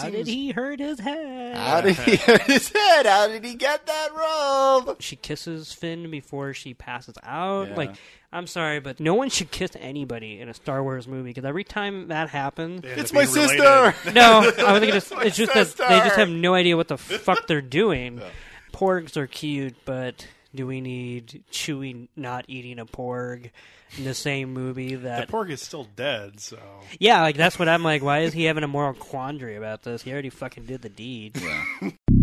How seems. did he hurt his head? How did he hurt his head? How did he get that robe? she kisses Finn before she passes out. Yeah. Like, I'm sorry, but no one should kiss anybody in a Star Wars movie because every time that happens, It's my related. sister. no, I was thinking it's, it's just that they just have no idea what the fuck they're doing. Porgs are cute, but do we need Chewie not eating a porg in the same movie that The that? pork is still dead, so yeah, like that's what I'm like. Why is he having a moral quandary about this? He already fucking did the deed. Yeah.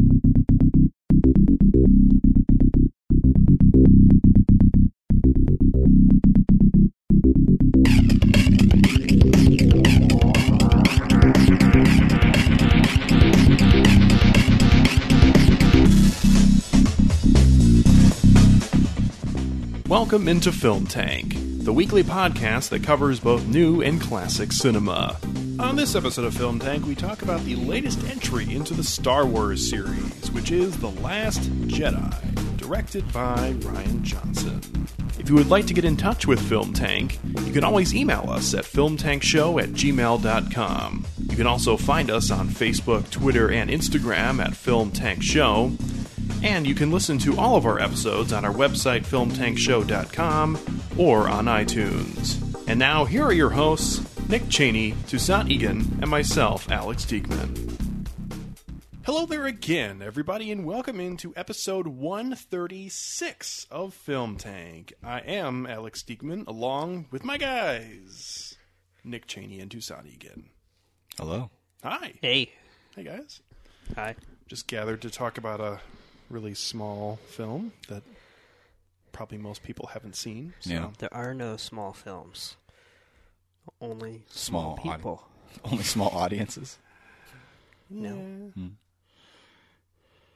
Welcome into Film Tank, the weekly podcast that covers both new and classic cinema. On this episode of Film Tank, we talk about the latest entry into the Star Wars series, which is The Last Jedi, directed by Rian Johnson. If you would like to get in touch with Film Tank, you can always email us at filmtankshow at gmail.com. You can also find us on Facebook, Twitter, and Instagram at Film Tank Show. And you can listen to all of our episodes on our website, filmtankshow.com, or on iTunes. And now, here are your hosts, Nick Cheney, Toussaint Egan, and myself, Alex Diekman. Hello there again, everybody, and welcome into episode 136 of Film Tank. I am Alex Diekman, along with my guys, Nick Cheney and Toussaint Egan. Hello. Hi. Hey, Hey, guys. hi. just gathered to talk about a really small film that probably most people haven't seen. So. Yeah. There are no small films. Only Small small people. Only small audiences. No. Hmm.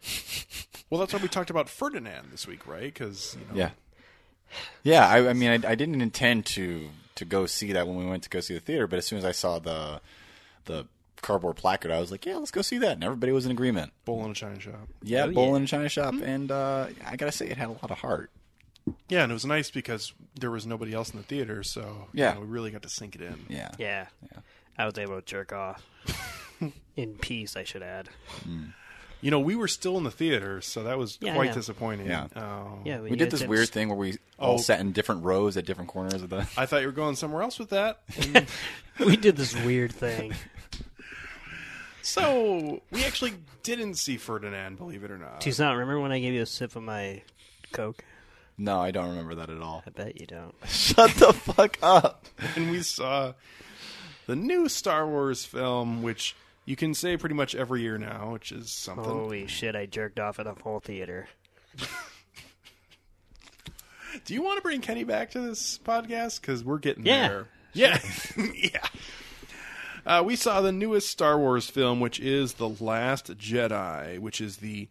Well, that's why we talked about Ferdinand this week, right? Because you know, Yeah. Yeah, I, I mean, I, I didn't intend to to go see that when we went to go see the theater, but as soon as I saw the the cardboard placard, I was like, yeah, let's go see that, and everybody was in agreement. Bull in a china shop. Yeah, Oh, Bowl yeah. in a China Shop, and uh, I gotta say, it had a lot of heart. Yeah, and it was nice because there was nobody else in the theater, so you Yeah. know, we really got to sink it in. Yeah. Yeah. Yeah. I was able to jerk off. In peace, I should add. You know, we were still in the theater, so that was Yeah, quite disappointing. Yeah. Oh. Yeah, We did this weird thing where we all Oh. sat in different rows at different corners of the. I thought you were going somewhere else with that. We did this weird thing. so we actually didn't see Ferdinand, believe it or not. Toussaint, remember when I gave you a sip of my Coke? No, I don't remember that at all. I bet you don't. Shut the fuck up. and we saw the new Star Wars film, which you can say pretty much every year now, which is something. Holy shit, I jerked off at a whole theater. Do you want to bring Kenny back to this podcast? Because we're getting Yeah. there. Yeah, yeah. Uh, we saw the newest Star Wars film, which is The Last Jedi, which is the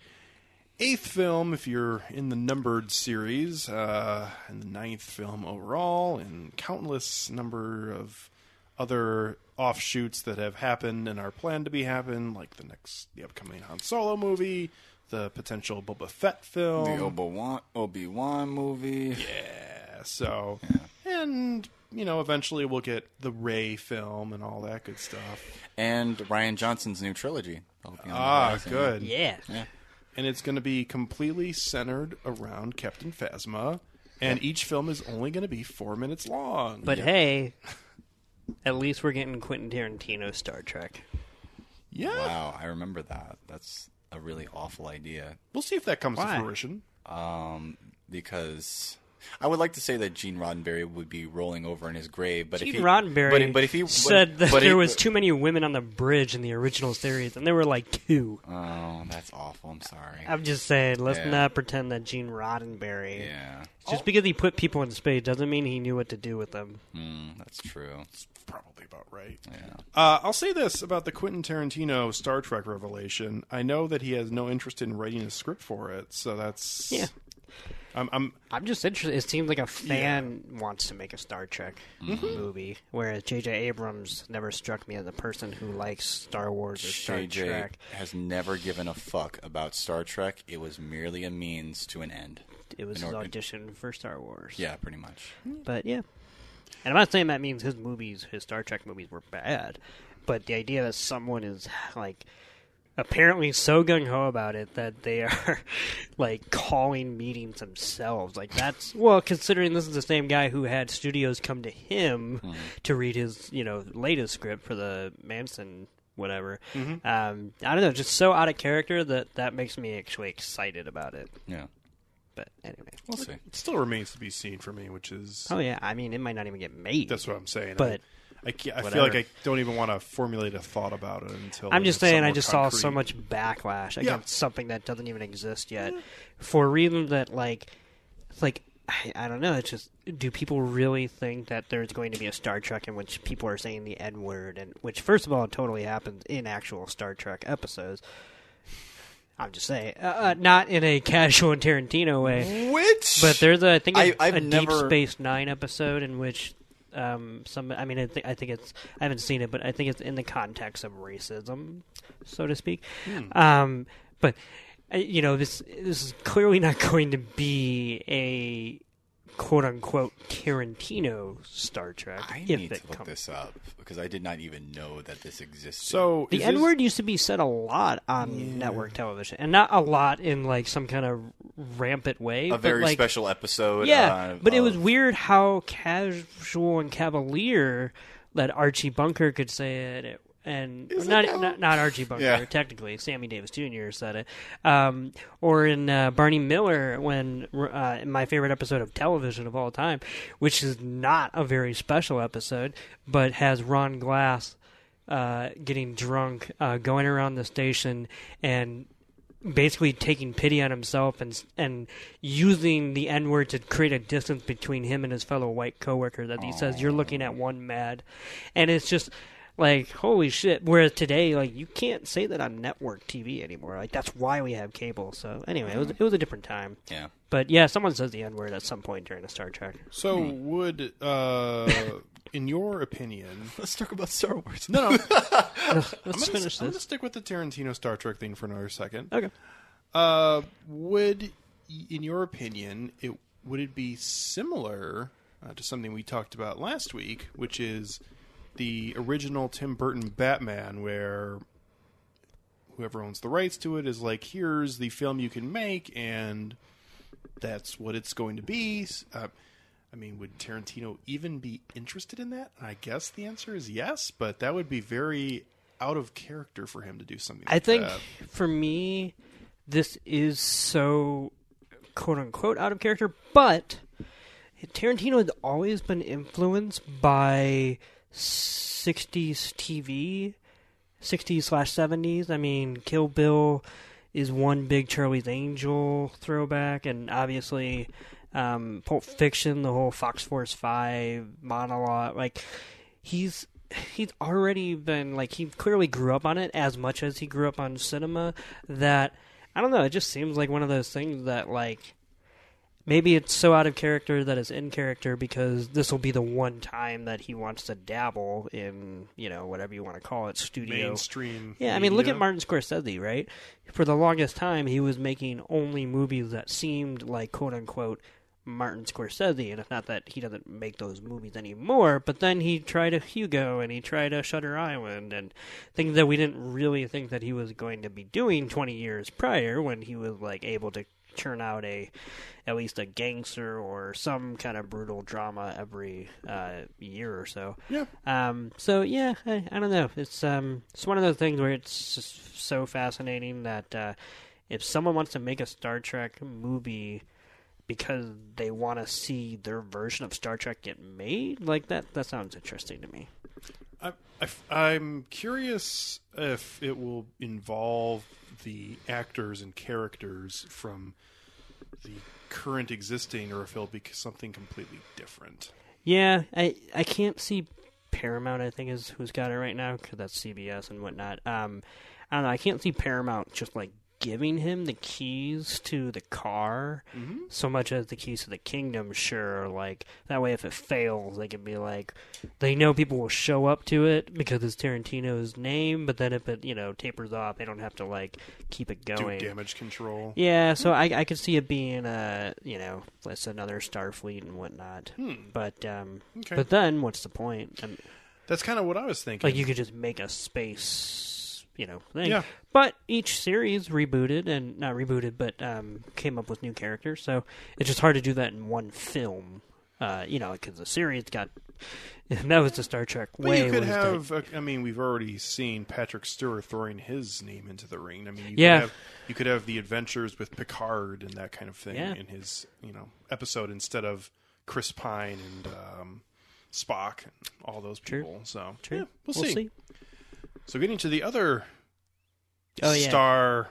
eighth film if you're in the numbered series, uh, and the ninth film overall, and countless number of other offshoots that have happened and are planned to be happen, like the next, the upcoming Han Solo movie, the potential Boba Fett film, The Obi Wan Obi Wan movie. yeah, so and you know eventually we'll get the Rey film and all that good stuff. and Rian Johnson's new trilogy. That'll be on the Ah, good. Yeah. Yeah. And it's going to be completely centered around Captain Phasma, and each film is only going to be four minutes long. But hey, at least we're getting Quentin Tarantino Star Trek. yeah, Wow, I remember that. That's a really awful idea. we'll see if that comes Why? to fruition. Um, because I would like to say that Gene Roddenberry would be rolling over in his grave, but Gene if he, Roddenberry but, but if he but- said that but there he- was too many women on the bridge in the original series, and there were like two. Oh, that's awful. I'm sorry. I'm just saying, let's Yeah. not pretend that Gene Roddenberry. yeah, Just because he put people in space doesn't mean he knew what to do with them. mm, that's true. It's Probably about right. Yeah. Uh, I'll say this about the Quentin Tarantino Star Trek revelation. I know that he has no interest in writing a script for it, so that's Yeah. I'm, I'm I'm just interested. It seems like a fan wants to make a Star Trek Mm-hmm. movie, whereas J.J. Abrams never struck me as a person who likes Star Wars or Star JJ Trek. has never given a fuck about Star Trek. It was merely a means to an end. It was an his order- audition for Star Wars. Yeah, pretty much. But yeah. And I'm not saying that means his movies, his Star Trek movies, were bad. but the idea that someone is like apparently so gung ho about it that they are like calling meetings themselves. Like that's well, considering this is the same guy who had studios come to him Mm-hmm. to read his you know latest script for the Manson whatever. Mm-hmm. Um, I don't know, just so out of character that that makes me actually excited about it. Yeah, But anyway, we'll see. It still remains to be seen for me, which is oh yeah, I mean it might not even get made. that's what I'm saying. But I, I, I feel like I don't even want to formulate a thought about it until I'm just saying, I just saw so much backlash Yeah. against something that doesn't even exist yet, for a reason that like, like I, I don't know. It's just, do people really think that there's going to be a Star Trek in which people are saying the N word, and which, first of all, it totally happens in actual Star Trek episodes. I'm just saying, uh, uh, not in a casual and Tarantino way. Which, But there's a I think I- a, I've a Deep never- Space Nine episode in which um some I mean I think I think it's I haven't seen it but I think it's in the context of racism so to speak. Um but uh, you know this this is clearly not going to be a quote unquote Tarantino Star Trek I if need it to look comes. this up because I did not even know that this existed. So The is N this- word used to be said a lot on network television, and not a lot in like some kind of rampant way. a but, very like, special episode. Yeah, uh, but it was weird how casual and cavalier that Archie Bunker could say it, and not, not not Archie Bunker Yeah. technically. Sammy Davis Jr. said it, um, or in uh, Barney Miller when uh, my favorite episode of television of all time, which is not a very special episode, but has Ron Glass uh, getting drunk, uh, going around the station and basically taking pity on himself and and using the N word to create a distance between him and his fellow white coworker. That he says you're looking at one mad, and it's just like holy shit. Whereas today, like you can't say that on network TV anymore. Like that's why we have cable. So anyway, it was it was a different time. yeah. But yeah, someone says the N word at some point during a Star Trek. So Hmm. would, uh, in your opinion, Let's talk about Star Wars. no, no, Let's I'm gonna, finish I'm gonna this. stick with the Tarantino Star Trek thing for another second. Okay. Uh, would, in your opinion, it would it be similar uh, to something we talked about last week, which is the original Tim Burton Batman, where whoever owns the rights to it is like, here's the film you can make, and that's what it's going to be. Uh, I mean, would Tarantino even be interested in that? I guess the answer is yes, but that would be very out of character for him to do something. I like think that. for me, this is so quote unquote out of character, but Tarantino has always been influenced by 60s TV, 60s slash 70s. I mean, Kill Bill is one big Charlie's Angel throwback, and obviously um, Pulp Fiction, the whole Fox Force 5 monologue. Like, he's he's already been like he clearly grew up on it as much as he grew up on cinema that I don't know, it just seems like one of those things that like maybe it's so out of character that it's in character because this will be the one time that he wants to dabble in, you know, whatever you want to call it, studio mainstream. yeah, I mean, look at Martin Scorsese, right? For the longest time, he was making only movies that seemed like quote unquote Martin Scorsese, and it's not that he doesn't make those movies anymore, but then he tried a Hugo and he tried a Shutter Island and things that we didn't really think that he was going to be doing 20 years prior when he was like able to churn out a at least a gangster or some kind of brutal drama every uh, year or so. Yeah. Um, so yeah, I, I don't know. It's um, it's one of those things where it's just so fascinating that uh, if someone wants to make a Star Trek movie because they want to see their version of Star Trek get made, like that, that sounds interesting to me. I, am curious if it will involve the actors and characters from the current existing, or if it'll be something completely different. Yeah, I I can't see Paramount. I think is who's got it right now because that's CBS and whatnot. Um, I don't know. I can't see Paramount just like giving him the keys to the car so much as the keys to the kingdom. Sure, like that way, if it fails, they can be like, they know people will show up to it because it's Tarantino's name. But then if it you know tapers off, they don't have to like keep it Do going. damage control. Yeah, so I I could see it being uh you know it's another Starfleet and whatnot. But um Okay. but then what's the point? Um, That's kind of what I was thinking. Like you could just make a space, you know, thing. Yeah. But each series rebooted and not rebooted, but um, came up with new characters. So it's just hard to do that in one film. Uh, you know, because the series got that was the Star Trek But way. you could have. uh, I mean, we've already seen Patrick Stewart throwing his name into the ring. I mean, you Yeah. Could have, you could have the adventures with Picard and that kind of thing Yeah. in his, you know, episode instead of Chris Pine and um, Spock and all those True. people. So True. yeah, we'll, see. see. So getting to the other Oh yeah, star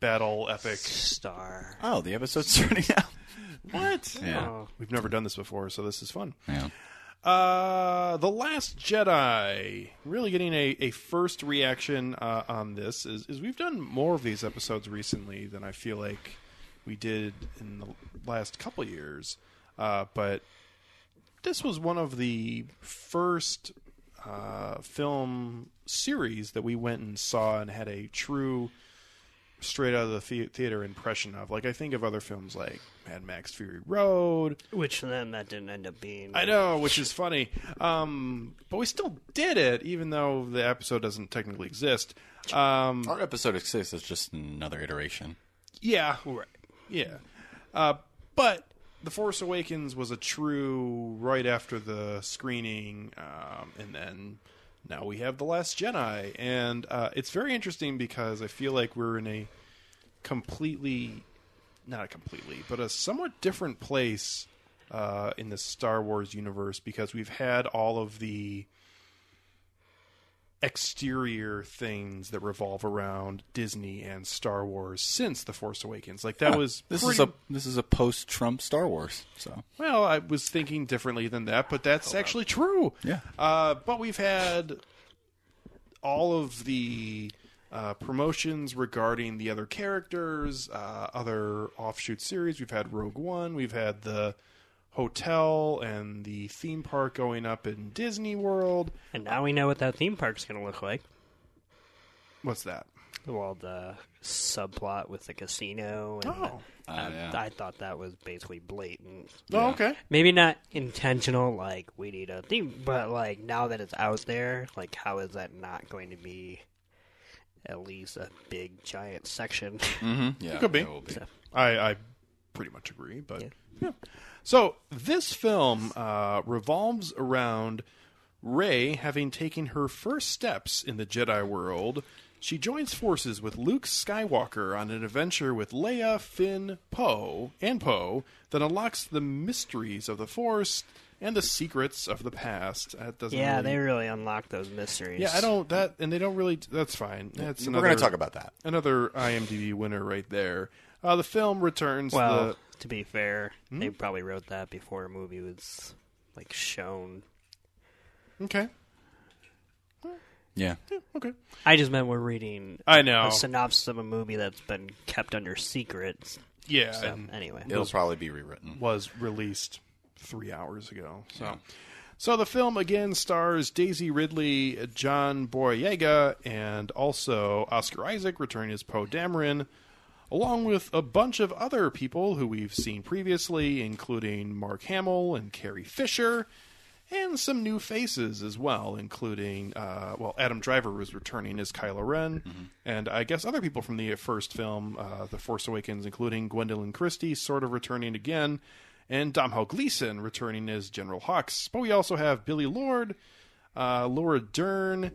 battle epic. Star. Oh, the episode's starting now. What? Yeah. Oh. We've never done this before, so this is fun. Yeah. Uh, The Last Jedi. Really getting a, a first reaction uh, on this is, is we've done more of these episodes recently than I feel like we did in the last couple years. Uh, but this was one of the first uh, film series that we went and saw and had a true straight out of the theater impression of. Like I think of other films like Mad Max Fury Road, Which then that didn't end up being. I know, which is funny. Um, but we still did it, even though the episode doesn't technically exist. Um, Our episode exists as just another iteration. yeah, right. yeah. Uh, but The Force Awakens was a true right after the screening, um, and then now we have The Last Jedi, and uh, it's very interesting because I feel like we're in a completely, not a completely, but a somewhat different place uh, in the Star Wars universe because we've had all of the exterior things that revolve around Disney and Star Wars since The Force Awakens. Like that was This pretty, is a this is a post Trump Star Wars. So well, I was thinking differently than that, but that's actually true. Yeah. Uh, but we've had all of the uh, promotions regarding the other characters, uh, other offshoot series. We've had Rogue One. We've had the hotel and the theme park going up in Disney World. And now we know what that theme park's going to look like. What's that? Well, the subplot with the casino. And Oh. the- Uh, I, yeah. I thought that was basically blatant. Oh, okay. Maybe not intentional, like we need a theme, but like now that it's out there, like how is that not going to be at least a big giant section? yeah, Could be. it will be. So, I, I pretty much agree, but Yeah. yeah. So this film uh, revolves around Rey having taken her first steps in the Jedi world. She joins forces with Luke Skywalker on an adventure with Leia, Finn, Poe, and Poe that unlocks the mysteries of the Force and the secrets of the past. That doesn't yeah, really- they really unlock those mysteries. yeah, I don't that, and they don't really. That's fine. That's We're another, going to talk about that. another IMDb winner right there. Uh, the film returns Well, the to be fair, Hmm? they probably wrote that before a movie was like shown. okay. Yeah. Yeah, okay. I just meant we're reading I know. a synopsis of a movie that's been kept under secret. Yeah, So anyway, It'll probably be rewritten. was released three hours ago. So, so the film again stars Daisy Ridley, John Boyega, and also Oscar Isaac returning as Poe Dameron, along with a bunch of other people who we've seen previously, including Mark Hamill and Carrie Fisher. And some new faces as well, including uh, well, Adam Driver was returning as Kylo Ren, and I guess other people from the first film, uh, The Force Awakens, including Gwendoline Christie, sort of returning again, and Domhnall Gleeson returning as General Hux. But we also have Billie Lourd, uh, Laura Dern,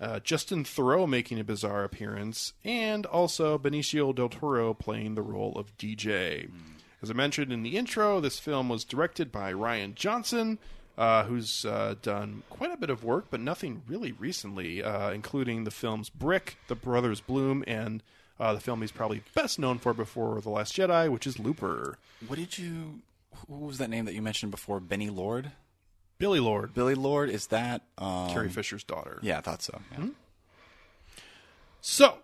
uh, Justin Theroux making a bizarre appearance, and also Benicio del Toro playing the role of DJ. As I mentioned in the intro, this film was directed by Rian Johnson, uh, who's uh, done quite a bit of work, but nothing really recently, uh, including the films Brick, The Brothers Bloom, and uh, the film he's probably best known for before The Last Jedi, which is Looper. What did you? Who was that name that you mentioned before? Benny Lord. Billie Lourd, Billie Lourd. Is that? Um, Carrie Fisher's daughter. Yeah, I thought so. Yeah. So,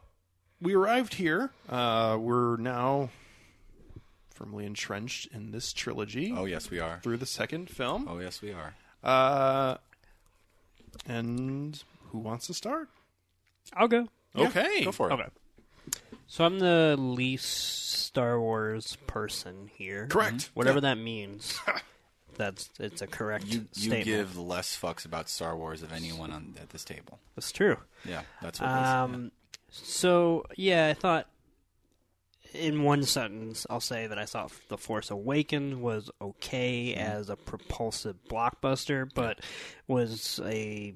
we arrived here. Uh, we're now firmly entrenched in this trilogy Oh yes, we are. through the second film. Oh yes, we are. Uh, and who wants to start? I'll go. Yeah, okay. go for it. Okay. So I'm the least Star Wars person here. Correct. Whatever that means. That's it's a correct You you statement. give less fucks about Star Wars of anyone on at this table. That's true. Yeah, that's what it is. Um, so yeah, I thought in one sentence, I'll say that I thought The Force Awakens was okay as a propulsive blockbuster, but was a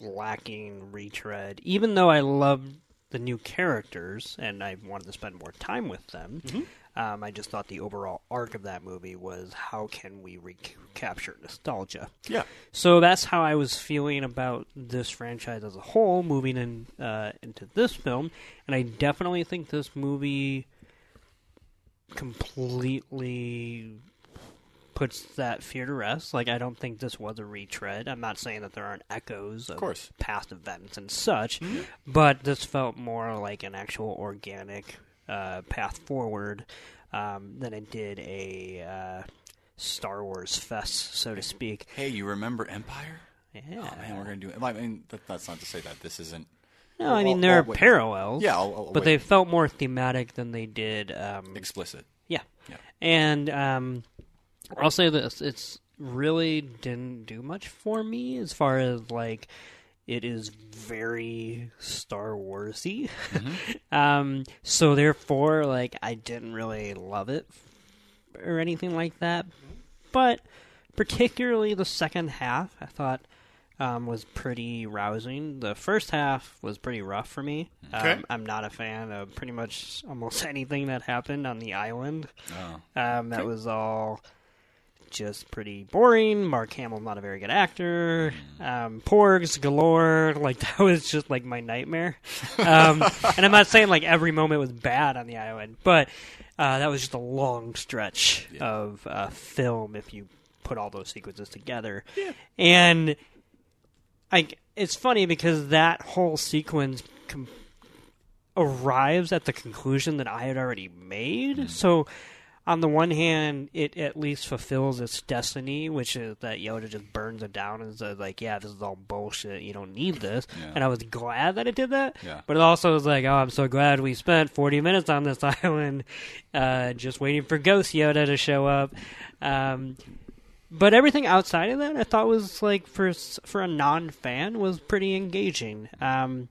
lacking retread. Even though I loved the new characters and I wanted to spend more time with them, um, I just thought the overall arc of that movie was how can we recapture nostalgia. Yeah. So that's how I was feeling about this franchise as a whole, moving in uh, into this film, and I definitely think this movie completely puts that fear to rest. Like I don't think this was a retread. I'm not saying that there aren't echoes of, course. past events and such, but this felt more like an actual organic uh, path forward um, than it did a uh, Star Wars fest, so to speak. Hey, you remember Empire? Yeah. Oh man, we're gonna do it. I mean, that, that's not to say that this isn't. No, I mean Well, there well, are wait. parallels. Yeah, I'll- I'll but wait. they felt more thematic than they did. Um, explicit. yeah, Yeah. and um, I'll say this: it's really didn't do much for me as far as like it is very Star Warsy. um, so therefore, like I didn't really love it or anything like that. But particularly the second half, I thought um, was pretty rousing. The first half was pretty rough for me. Okay. Um, I'm not a fan of pretty much almost anything that happened on the island. Oh. Um, that was all just pretty boring. Mark Hamill's not a very good actor. Um, porgs galore. Like that was just like my nightmare. Um, and I'm not saying like every moment was bad on the island, but uh, that was just a long stretch of uh, film if you put all those sequences together. And I, it's funny because that whole sequence. Com- arrives at the conclusion that I had already made. So, on the one hand, it at least fulfills its destiny, which is that Yoda just burns it down and says, like, yeah, this is all bullshit. You don't need this. Yeah. And I was glad that it did that. Yeah. But it also was like, oh, I'm so glad we spent 40 minutes on this island uh, just waiting for Ghost Yoda to show up. Um, but everything outside of that, I thought was like for for a non fan was pretty engaging. Um,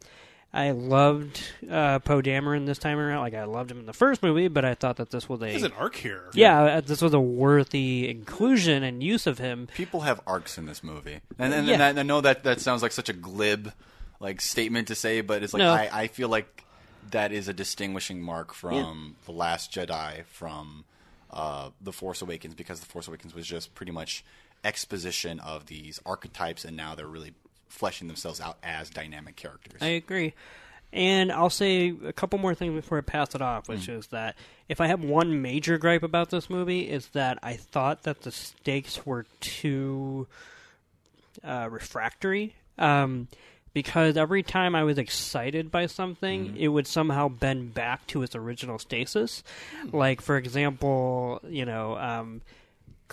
I loved uh, Poe Dameron this time around. Like I loved him in the first movie, but I thought that this was a There's a an arc here. yeah, uh, this was a worthy inclusion and use of him. People have arcs in this movie, and and, Yeah. and I, I know that that sounds like such a glib like statement to say, but it's like No. I, I feel like that is a distinguishing mark from the Last Jedi from uh, the Force Awakens because the Force Awakens was just pretty much exposition of these archetypes, and now they're really fleshing themselves out as dynamic characters. I agree. And I'll say a couple more things before I pass it off, which is that if I have one major gripe about this movie, is that I thought that the stakes were too uh, refractory. Um, because every time I was excited by something, it would somehow bend back to its original stasis. Like, for example, you know, um,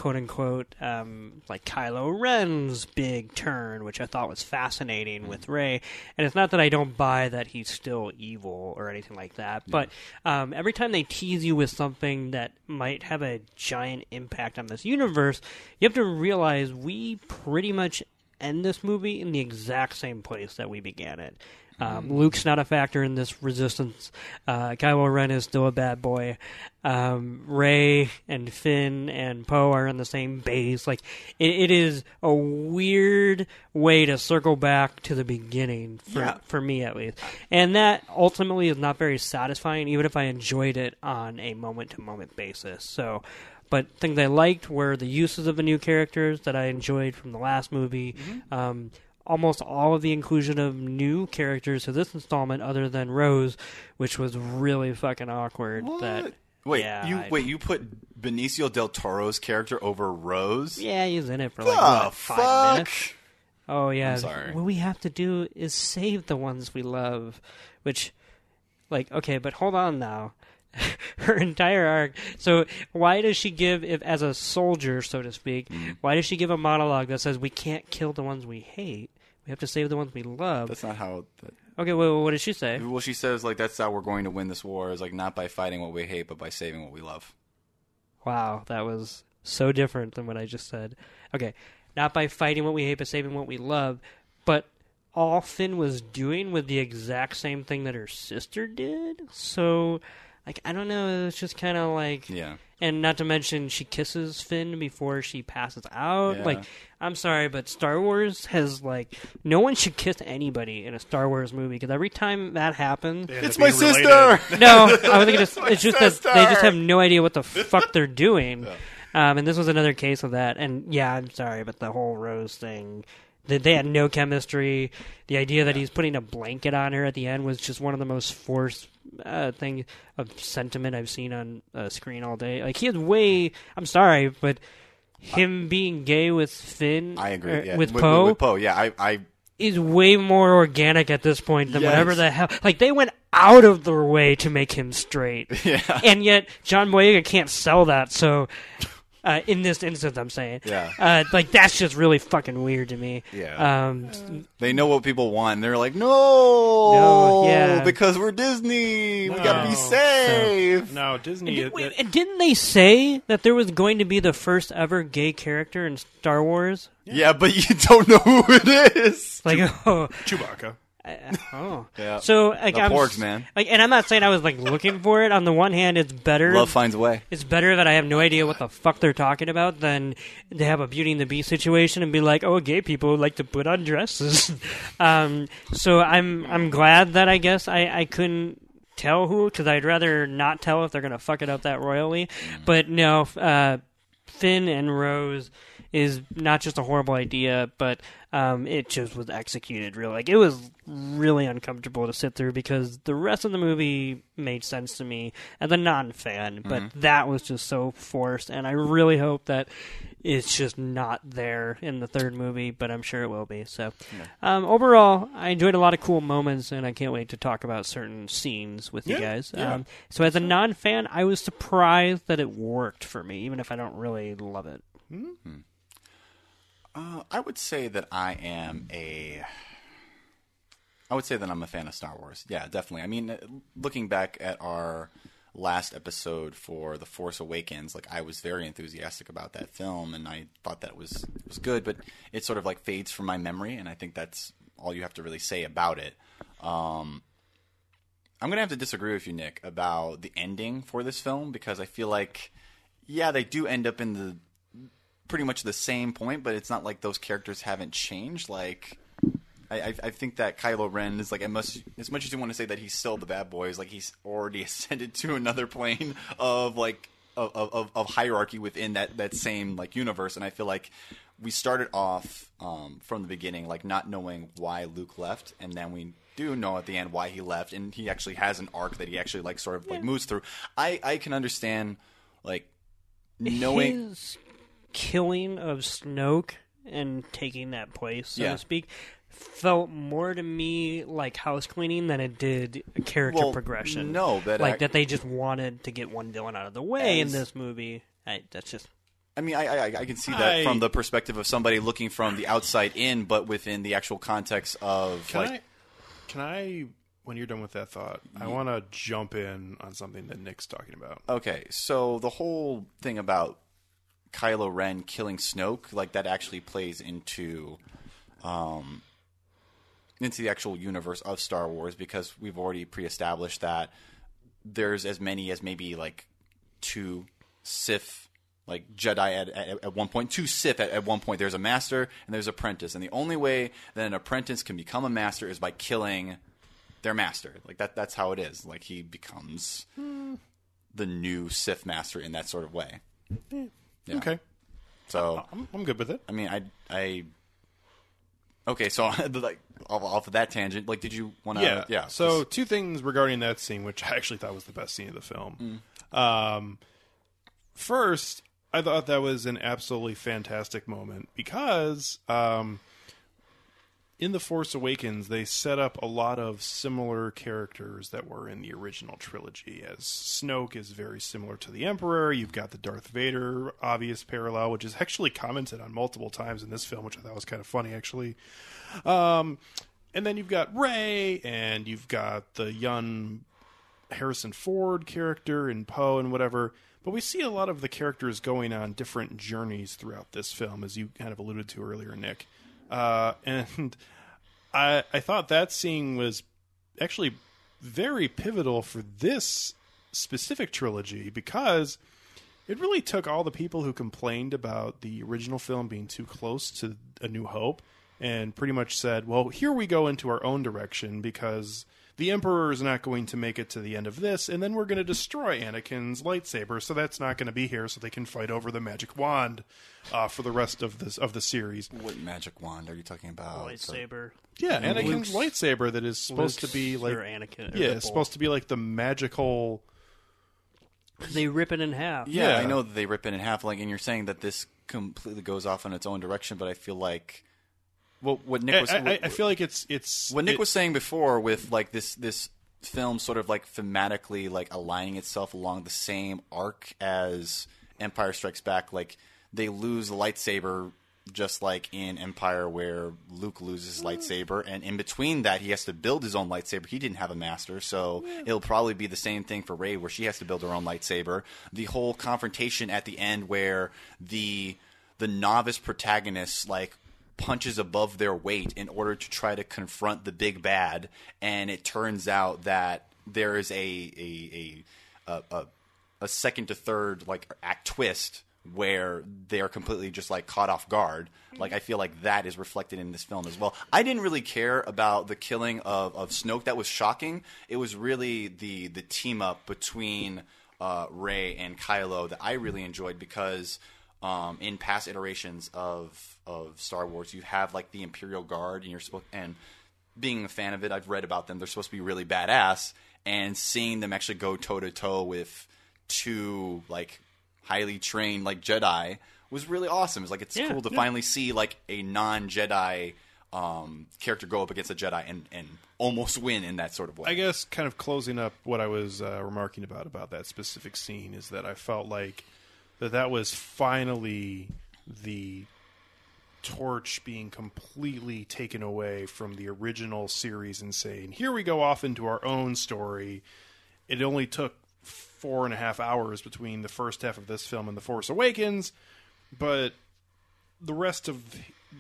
quote unquote, um, like Kylo Ren's big turn, which I thought was fascinating with Rey. And it's not that I don't buy that he's still evil or anything like that, but um, every time they tease you with something that might have a giant impact on this universe, you have to realize we pretty much end this movie in the exact same place that we began it. Um, Luke's not a factor in this resistance. Uh, Kylo Ren is still a bad boy. Um, Rey and Finn and Poe are in the same base. Like it, it is a weird way to circle back to the beginning for Yeah. for me at least, and that ultimately is not very satisfying. Even if I enjoyed it on a moment to moment basis. So. But things I liked were the uses of the new characters that I enjoyed from the last movie. Um, almost all of the inclusion of new characters to this installment, other than Rose, which was really fucking awkward. That wait, yeah, you I- wait, you put Benicio del Toro's character over Rose? yeah, he's in it for like the what, five fuck? minutes. Oh yeah, I'm sorry. what we have to do is save the ones we love, which, like, okay, but hold on now. Her entire arc. So why does she give, if as a soldier, so to speak, Mm. why does she give a monologue that says we can't kill the ones we hate? We have to save the ones we love. That's not how. That, okay, well, what did she say? well, she says like that's how we're going to win this war is like not by fighting what we hate, but by saving what we love. Wow, that was so different than what I just said. Okay, not by fighting what we hate, but saving what we love. But all Finn was doing was the exact same thing that her sister did. So, like, I don't know. It's just kind of like, Yeah. and not to mention she kisses Finn before she passes out. Yeah. Like, I'm sorry, but Star Wars has like no one should kiss anybody in a Star Wars movie because every time that happens, It's my related. sister. no, I was gonna. It's just that they just have no idea what the fuck they're doing. Um, and this was another case of that. And yeah, I'm sorry, but the whole Rose thing, they, they had no chemistry. The idea that he's putting a blanket on her at the end was just one of the most forced uh, thing of sentiment I've seen on uh, screen all day. Like he is way. I'm sorry, but him being gay with Finn, I agree. Yeah. with with, Poe With, Poe, yeah. I, I is way more organic at this point than Yes. whatever the hell. Like they went out of their way to make him straight, yeah. and yet John Boyega can't sell that. So, uh, in this instance, I'm saying, Yeah. uh, like that's just really fucking weird to me. Yeah. Um, They know what people want. And they're like, no, No, yeah. because we're Disney. We gotta be No. safe. No, Disney. did, it- wait, it- and didn't they say that there was going to be the first ever gay character in Star Wars? Yeah, but you don't know who it is. Like, oh, Chewbacca. Uh, oh. Yeah. So, like, The I'm porgs, man. Like, and I'm not saying I was like looking for it. On the one hand, it's better. Love finds a way. It's better that I have no idea what the fuck they're talking about than to have a Beauty and the Beast situation and be like, "Oh, gay people like to put on dresses." um, so I'm I'm glad that I guess I I couldn't tell who because I'd rather not tell if they're gonna fuck it up that royally. But no, uh, Finn and Rose is not just a horrible idea, but um, it just was executed really. Like it was really uncomfortable to sit through because the rest of the movie made sense to me as a non-fan, but that was just so forced, and I really hope that it's just not there in the third movie, but I'm sure it will be. So, um, overall, I enjoyed a lot of cool moments, and I can't wait to talk about certain scenes with you guys. yeah. Um, so, as a non-fan, I was surprised that it worked for me, even if I don't really love it. Uh, I would say that I am a. I would say that I'm a fan of Star Wars. Yeah, definitely. I mean, uh, looking back at our last episode for The Force Awakens, like I was very enthusiastic about that film, and I thought that was was good. But it sort of like fades from my memory, and I think that's all you have to really say about it. Um, I'm gonna have to disagree with you, Nick, about the ending for this film because I feel like, yeah, they do end up in the pretty much the same point, but it's not like those characters haven't changed. Like, I, I, I think that Kylo Ren is like, as much, as much as you want to say that he's still the bad boy, is like he's already ascended to another plane of like of, of, of hierarchy within that that same like universe. And I feel like we started off um, from the beginning like not knowing why Luke left, and then we do know at the end why he left, and he actually has an arc that he actually like sort of like moves through. I I can understand like knowing his killing of Snoke and taking that place, so Yeah. to speak, felt more to me like house cleaning than it did character Well, progression. no, that like I- that they just wanted to get one villain out of the way As- in this movie. I, that's just I mean, I, I I can see that I- from the perspective of somebody looking from the outside in, but within the actual context of Can like, I? Can I? When you're done with that thought, I want to jump in on something that Nick's talking about. okay, so the whole thing about Kylo Ren killing Snoke, like that actually plays into, um, into the actual universe of Star Wars because we've already pre-established that there's as many as maybe like two Sith like Jedi at, at, at one point, two Sith at, at one point. There's a master and there's an apprentice, and the only way that an apprentice can become a master is by killing their master. Like that. That's how it is. Like he becomes the new Sith master in that sort of way. Yeah. Okay, So I'm, I'm good with it. I mean, I I. Okay, so like off, of that tangent, like, did you want to? yeah, yeah. So two things regarding that scene, which I actually thought was the best scene of the film. Mm. Um, first, I thought that was an absolutely fantastic moment because um, in the Force Awakens, they set up a lot of similar characters that were in the original trilogy. As Snoke is very similar to the Emperor, you've got the Darth Vader obvious parallel, which is actually commented on multiple times in this film, which I thought was kind of funny, actually. Um, and then you've got Rey, and you've got the young Harrison Ford character and Poe and whatever, but we see a lot of the characters going on different journeys throughout this film, as you kind of alluded to earlier, Nick. Uh, and I I thought that scene was actually very pivotal for this specific trilogy because it really took all the people who complained about the original film being too close to A New Hope and pretty much said, well, here we go into our own direction because the Emperor is not going to make it to the end of this, and then we're going to destroy Anakin's lightsaber, so that's not going to be here, so they can fight over the magic wand uh, for the rest of this of the series. What magic wand are you talking about? lightsaber. Yeah, Anakin's lightsaber that is supposed to be like or Anakin. or yeah, the it's supposed to be like the magical. They rip it in half. Yeah, I know that they rip it in half. Like, and you're saying that this completely goes off in its own direction, but I feel like, well, what Nick was, I, I- I feel like it's it's what Nick it- was saying before with like this this film sort of like thematically like aligning itself along the same arc as Empire Strikes Back. Like they lose the lightsaber just like in Empire where Luke loses his lightsaber and in between that he has to build his own lightsaber. He didn't have a master, so it'll probably be the same thing for Rey where she has to build her own lightsaber. The whole confrontation at the end where the the novice protagonist like punches above their weight in order to try to confront the big bad, and it turns out that there is a a a a, a, second to third like act twist where they are completely just like caught off guard. Like I feel like that is reflected in this film as well. I didn't really care about the killing of, of Snoke. That was shocking. It was really the the team up between uh, Rey and Kylo that I really enjoyed because um, in past iterations of of Star Wars, you have like the Imperial Guard, and you're supposed and being a fan of it, I've read about them. They're supposed to be really badass, and seeing them actually go toe to toe with two like highly trained like Jedi was really awesome. It's like it's Yeah, cool to finally see like a non Jedi um, character go up against a Jedi and and almost win in that sort of way. I guess kind of closing up what I was uh, remarking about about that specific scene is that I felt like that that was finally the torch being completely taken away from the original series and saying, "Here we go off into our own story." It only took four and a half hours between the first half of this film and the Force Awakens, but the rest of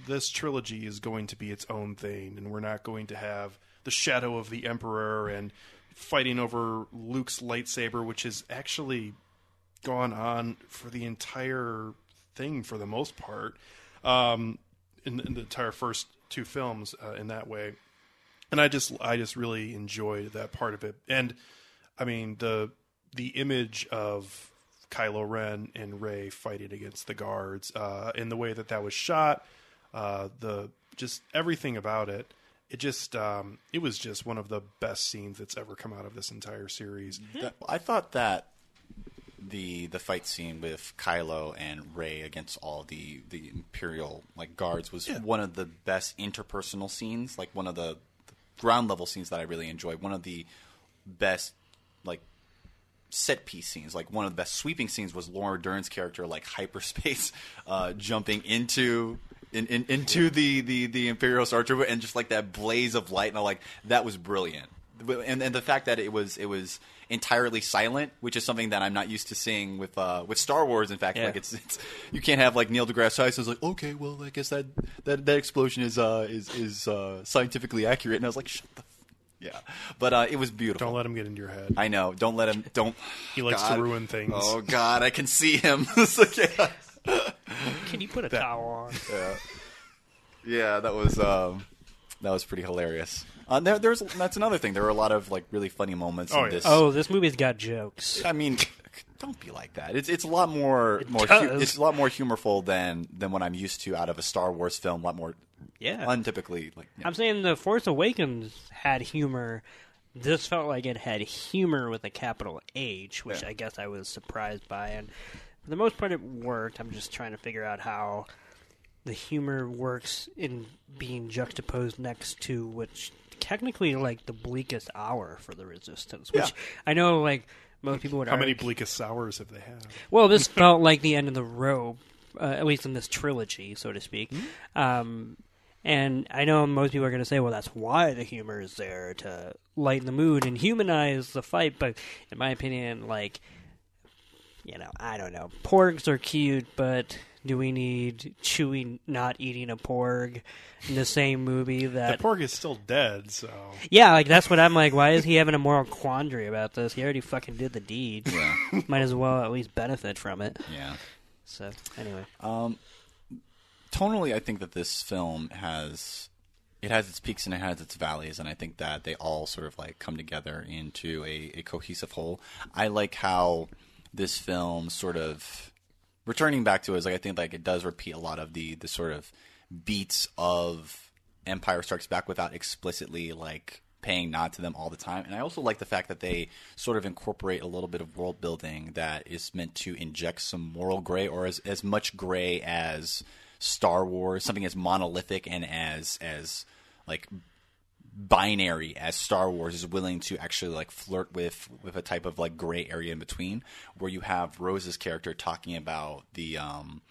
this trilogy is going to be its own thing, and we're not going to have the shadow of the Emperor and fighting over Luke's lightsaber, which is actually gone on for the entire thing for the most part, um, in, in the entire first two films uh, in that way. And I just, I just really enjoyed that part of it, and I mean the the image of Kylo Ren and Rey fighting against the guards, uh, the way that that was shot, uh, the just everything about it. It just, um, it was just one of the best scenes that's ever come out of this entire series. That- I thought that the the fight scene with Kylo and Rey against all the the Imperial like guards was one of the best interpersonal scenes, like one of the, the ground level scenes that I really enjoyed. One of the best like set piece scenes. Like one of the best sweeping scenes was Laura Dern's character like hyperspace uh, jumping into in, in, into the, the, the Imperial Star Trooper and just like that blaze of light and I'm like that was brilliant. And and the fact that it was it was entirely silent, which is something that I'm not used to seeing with uh, with Star Wars. In fact, Yeah. like it's, it's you can't have like Neil deGrasse Tyson's like okay, well I guess that that, that explosion is uh, is is uh, scientifically accurate, and I was like shut the. F-. Yeah, but uh, it was beautiful. Don't let him get into your head. I know. Don't let him. Don't. He likes to ruin things. Oh God, I can see him. It's like, yeah. Can you put a towel on? yeah, that was um, that was pretty hilarious. Uh, there, there's that's another thing. There were a lot of like really funny moments Oh, in yeah. this. Oh, this movie's got jokes. I mean, don't be like that. It's it's a lot more more hu- it's a lot more humorful than than what I'm used to out of a Star Wars film. A lot more Yeah. untypically like. yeah. I'm saying The Force Awakens had humor. This felt like it had humor with a capital H, which Yeah. I guess I was surprised by. And for the most part, it worked. I'm just trying to figure out how the humor works in being juxtaposed next to which technically like the bleakest hour for the resistance which Yeah. i know like most people would How many bleakest hours have they had? well, this felt like the end of the road, uh, at least in this trilogy, so to speak. Um, And I know most people are going to say, well, that's why the humor is there to lighten the mood and humanize the fight. But in my opinion, like, you know, I don't know. Porgs are cute, but do we need Chewie not eating a porg in the same movie that The that. pork is still dead, so yeah, like, that's what I'm like. Why is he having a moral quandary about this? He already fucking did the deed. Yeah, Might as well at least benefit from it. yeah. So, anyway. Um, tonally, I think that this film has it has its peaks and it has its valleys, and I think that they all sort of like come together into a, a cohesive whole. I like how this film sort of returning back to it is like I think like it does repeat a lot of the the sort of beats of Empire Strikes Back without explicitly like paying nod to them all the time. And I also like the fact that they sort of incorporate a little bit of world building that is meant to inject some moral gray or as as much gray as Star Wars, something as monolithic and as as like binary as Star Wars is willing to actually like flirt with with a type of like gray area in between, where you have Rose's character talking about the um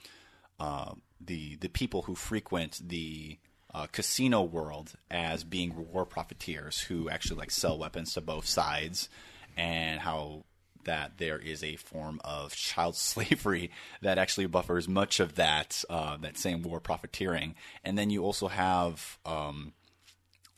uh the the people who frequent the uh, casino world as being war profiteers who actually like sell weapons to both sides, and how that there is a form of child slavery that actually buffers much of that uh, that same war profiteering, and then you also have um,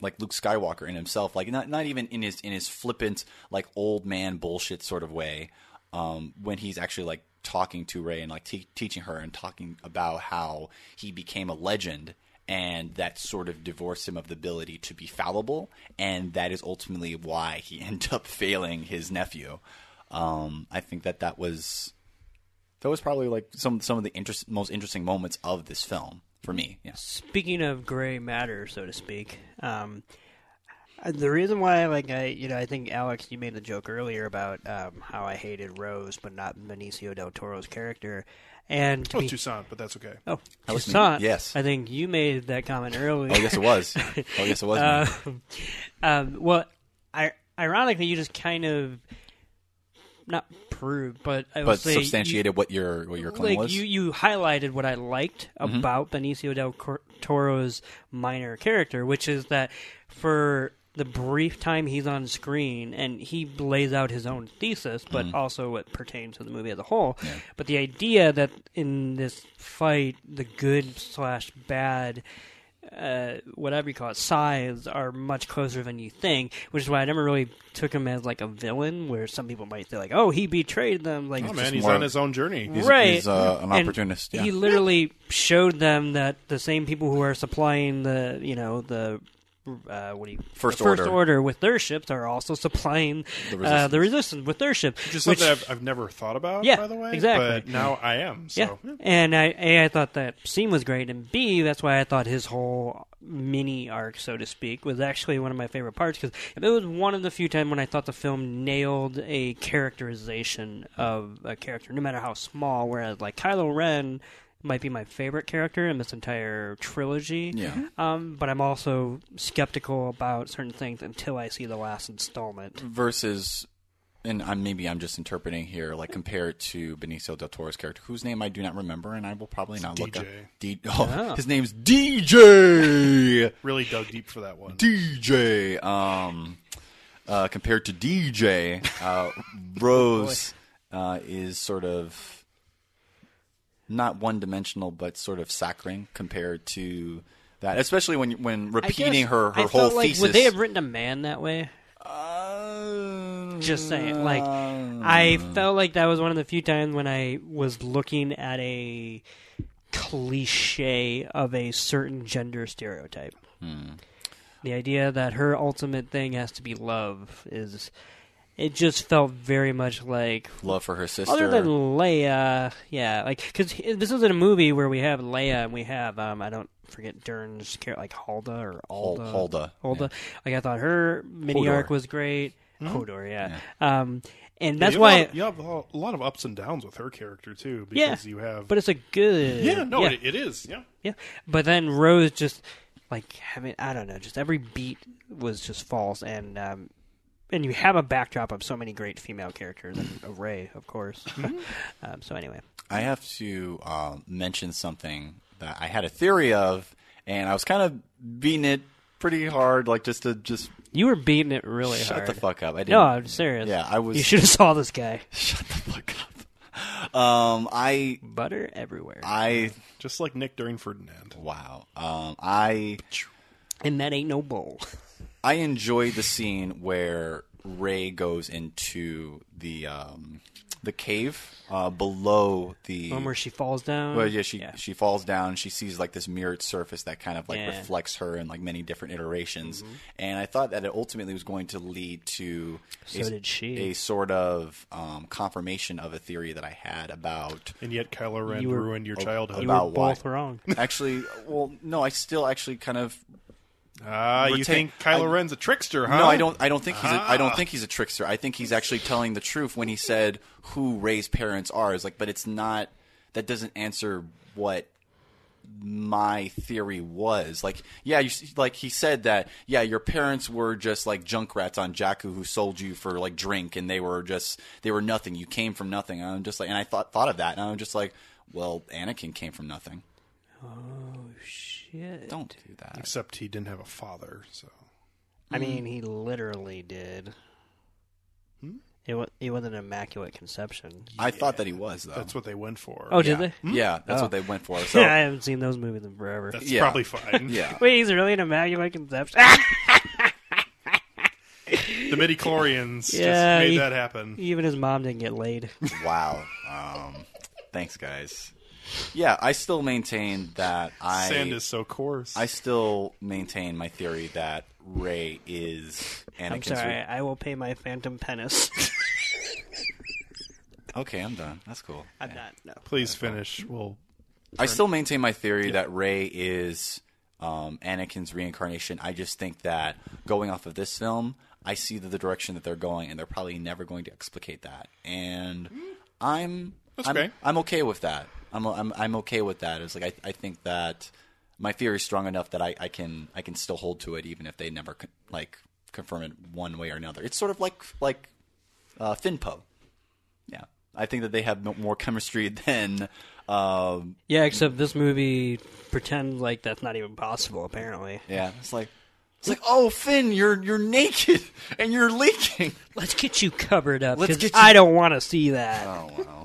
like Luke Skywalker in himself, like not not even in his in his flippant like old man bullshit sort of way, um, when he's actually like talking to Rey and like te- teaching her and talking about how he became a legend and that sort of divorced him of the ability to be fallible, and that is ultimately why he ended up failing his nephew. Um, I think that that was that was probably like some some of the interest, most interesting moments of this film for me. Yeah. Speaking of gray matter, so to speak, um, the reason why, like, I, you know, I think Alex, you made the joke earlier about um, how I hated Rose, but not Benicio del Toro's character, and to oh be- Toussaint, but that's okay. oh, That was me. Yes. I think you made that comment earlier. Oh yes, it was. Oh yes, it was. me. Um, um, well, I, ironically, you just kind of not proved, but I but say you- substantiated what your what your claim like was. you you highlighted what I liked mm-hmm. about Benicio del Toro's minor character, which is that for the brief time he's on screen and he lays out his own thesis, but mm-hmm. also what pertains to the movie as a whole. But the idea that in this fight, the good slash bad uh, whatever you call it, sides are much closer than you think, which is why I never really took him as like a villain, where some people might say like, "Oh, he betrayed them." Like, Oh man, he's more- on his own journey. He's- right? he's, uh, an opportunist, yeah. He literally showed them that the same people who are supplying the, you know, the. Uh, what do you First the first order. order with their ships are also supplying The uh, resistance. the resistance with their ship, Just which something I've, I've never thought about. Yeah, by the way, exactly. But now I am. So Yeah, and I a I thought that scene was great, and B that's why I thought his whole mini arc, so to speak, was actually one of my favorite parts because it was one of the few times when I thought the film nailed a characterization of a character, no matter how small. Whereas like Kylo Ren might be my favorite character in this entire trilogy. Yeah. Um, but I'm also skeptical about certain things until I see the last installment. versus and I'm, maybe I'm just interpreting here, like compared to Benicio del Toro's character, whose name I do not remember, and I will probably not look up. D- oh, Oh. His name's DJ. really dug deep for that one. DJ. Um, uh, compared to DJ, uh, Rose uh, is sort of not one dimensional, but sort of saccharine compared to that. Especially when when repeating her her I whole felt like, thesis. Would they have written a man that way? Uh, Just saying, like, I felt like that was one of the few times when I was looking at a cliche of a certain gender stereotype. The idea that her ultimate thing has to be love is. It just felt very much like. love for her sister. Other than Leia, yeah, like because this is in a movie where we have Leia and we have um I don't forget Dern's character like Hulda or Hol- Alda Hulda, Hulda. Like I thought her mini Hodor. arc was great. Hodor, yeah. Um, and Yeah, that's you why. have, you have a lot of ups and downs with her character too, yeah, because you have. but it's a good. yeah, no, yeah, It, it is. Yeah, yeah. But then Rose just like having I don't know, just every beat was just false, and um, and you have a backdrop of so many great female characters, and a Rey, of course. um, so anyway, I have to uh, mention something that I had a theory of, and I was kind of beating it pretty hard, like just to just You were beating it really shut hard. Shut the fuck up. I didn't. no, I'm serious. Yeah, I was. You should have saw this guy. shut the fuck up. Um, I Butter everywhere. I Just like Nick during Ferdinand. wow. Um, I and that ain't no bowl. I enjoyed the scene where Rey goes into the um, the cave uh, below the. One where she falls down. well, yeah, she she falls down. She sees like this mirrored surface that kind of like Yeah. Mm-hmm. reflects her in like many different iterations. And I thought that it ultimately was going to lead to So a, did she. a sort of um, confirmation of a theory that I had about And yet Kylo Ren You were- ruined your childhood. you about were both why. wrong. actually. Well, no, I still actually kind of Ah, you think Kylo I- Ren's a trickster, huh? No, I don't. I don't think he's. A, I Ah. don't think he's a trickster. I think he's actually telling the truth when he said who Rey's parents are. Is like, but it's not. That doesn't answer what my theory was. Like, yeah, you s- like he said that. Yeah, your parents were just like junk rats on Jakku who sold you for like drink, and they were just they were nothing. You came from nothing. And I'm just like, and I thought thought of that, and I'm just like, well, Anakin came from nothing. Oh shit. Don't do that. Except he didn't have a father, so. I mean, he literally did. Hmm? It was it was an immaculate conception. I thought that he was though. That's what they went for. Oh, did yeah. they? Yeah, that's Oh. what they went for. So I haven't seen those movies in forever. That's Yeah. probably fine. yeah. Wait, he's really an immaculate conception. The midi-chlorians Yeah, just made he- that happen. Even his mom didn't get laid. Wow. Um, thanks, guys. Yeah, I still maintain that I. Sand is so coarse. I still maintain my theory that Rey is I'm Anakin's. sorry. I will pay my phantom penis. Okay, I'm done. That's cool. I'm not. No. Please finish. We'll I still maintain my theory that Rey is um, Anakin's reincarnation. I just think that going off of this film, I see the, the direction that they're going, and they're probably never going to explicate that. And I'm That's I'm, okay. I'm okay with that. I'm I'm I'm okay with that. It's like I I think that my fear is strong enough that I, I can I can still hold to it, even if they never con- like confirm it one way or another. It's sort of like like uh, Finpo. Yeah, I think that they have no- more chemistry than. Um, Yeah, except this movie pretends like that's not even possible. Apparently. Yeah, it's like it's like, oh Finn, you're you're naked and you're leaking. Let's get you covered up Let's get you- I don't want to see that. Oh wow.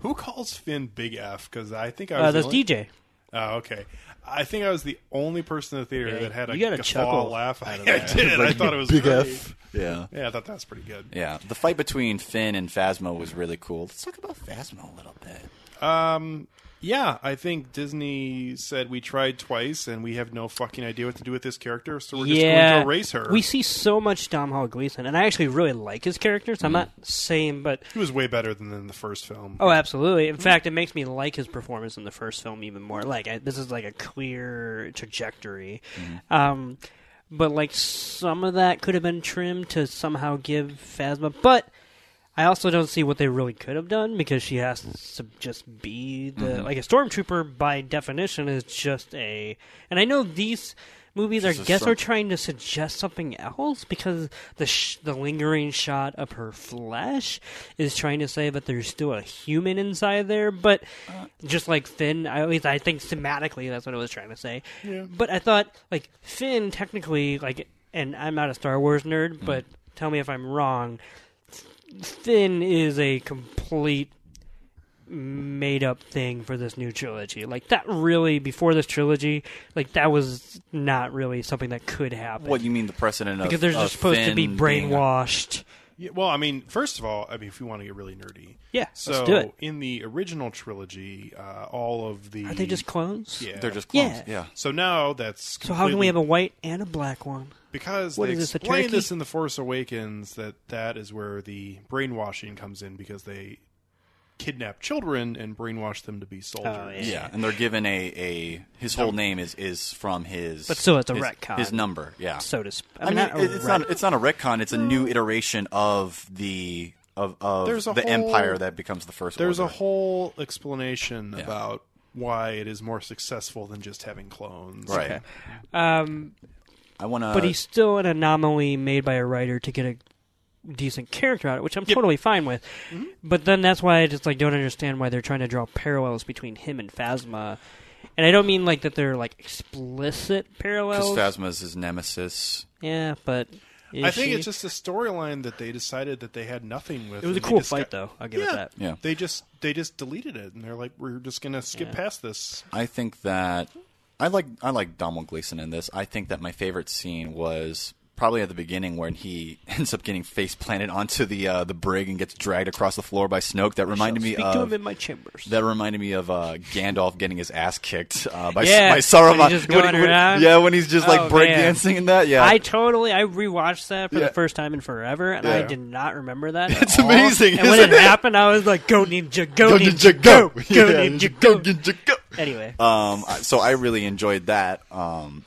Who calls Finn Big F? Because I think I was. uh, the that's only- DJ. Oh, okay. I think I was the only person in the theater Yeah, that had a you got a chuckle laugh. out I did. that. I thought it was Big great. F. Yeah. Yeah, I thought that was pretty good. Yeah. The fight between Finn and Phasma was really cool. Let's talk about Phasma a little bit. Um, yeah, I think Disney said we tried twice and we have no fucking idea what to do with this character, so we're just yeah, going to erase her. we see so much Domhnall Gleeson, and I actually really like his characters. Mm. I'm not saying, but he was way better than in the first film. oh, absolutely. In fact, it makes me like his performance in the first film even more. Like I, this is like a clear trajectory. Mm-hmm. Um, but like some of that could have been trimmed to somehow give Phasma, but. I also don't see what they really could have done because she has to just be the Mm-hmm. like a stormtrooper by definition is just a and I know these movies I guess are trying to suggest something else because the sh- the lingering shot of her flesh is trying to say that there's still a human inside there but just like Finn I, at least I think thematically that's what it was trying to say Yeah. but I thought like Finn technically like and I'm not a Star Wars nerd but tell me if I'm wrong Finn is a complete made up thing for this new trilogy. Like that really before this trilogy, like that was not really something that could happen. What you mean the precedent of because they're of just supposed to be Finn a- brainwashed. Yeah, well, I mean, first of all, I mean, if we want to get really nerdy, Yeah, so let's do it. in the original trilogy, uh, all of the Are they just clones? yeah, They're just clones. Yeah. Yeah. So now that's So how can we have a white and a black one? Because what they is this, explain this in the Force Awakens that that is where the brainwashing comes in because they kidnap children and brainwash them to be soldiers. Oh, yeah. Yeah, and they're given a, a his whole name is is from his But still, it's a his, retcon. His number, yeah. So to sp- I I mean, mean, not it- it's ret- not it's not a retcon. It's a new iteration of the of of There's the whole- empire that becomes the first. There's a whole explanation Yeah. about why it is more successful than just having clones. right. Um, I want to. but he's still an anomaly made by a writer to get a decent character out of it, which I'm totally fine with. Mm-hmm. But then that's why I just like don't understand why they're trying to draw parallels between him and Phasma. and I don't mean like that they're like explicit parallels. Because parallels. Phasma's his nemesis. yeah, but is I think she? it's just a storyline that they decided that they had nothing with. it was a cool just fight though. I'll give yeah, it that. Yeah. They just they just deleted it, and they're like, we're just gonna skip Yeah. past this. I think that I like I like Domhnall Gleeson in this. I think that my favorite scene was probably at the beginning when he ends up getting face planted onto the uh, the brig and gets dragged across the floor by Snoke. That reminded me to him of in my chambers. that reminded me of uh, Gandalf getting his ass kicked uh, by, Yeah, by Saruman. when going around. yeah, when he's just like Oh, breakdancing and that. Yeah, I totally I rewatched that for Yeah. the first time in forever, and I did not remember that. at It's amazing, And when it, it? happened, I was like, "Go ninja, go, ninja, go, go, Yeah, ninja, go." ninja, go. Anyway, Um, so I really enjoyed that. Um,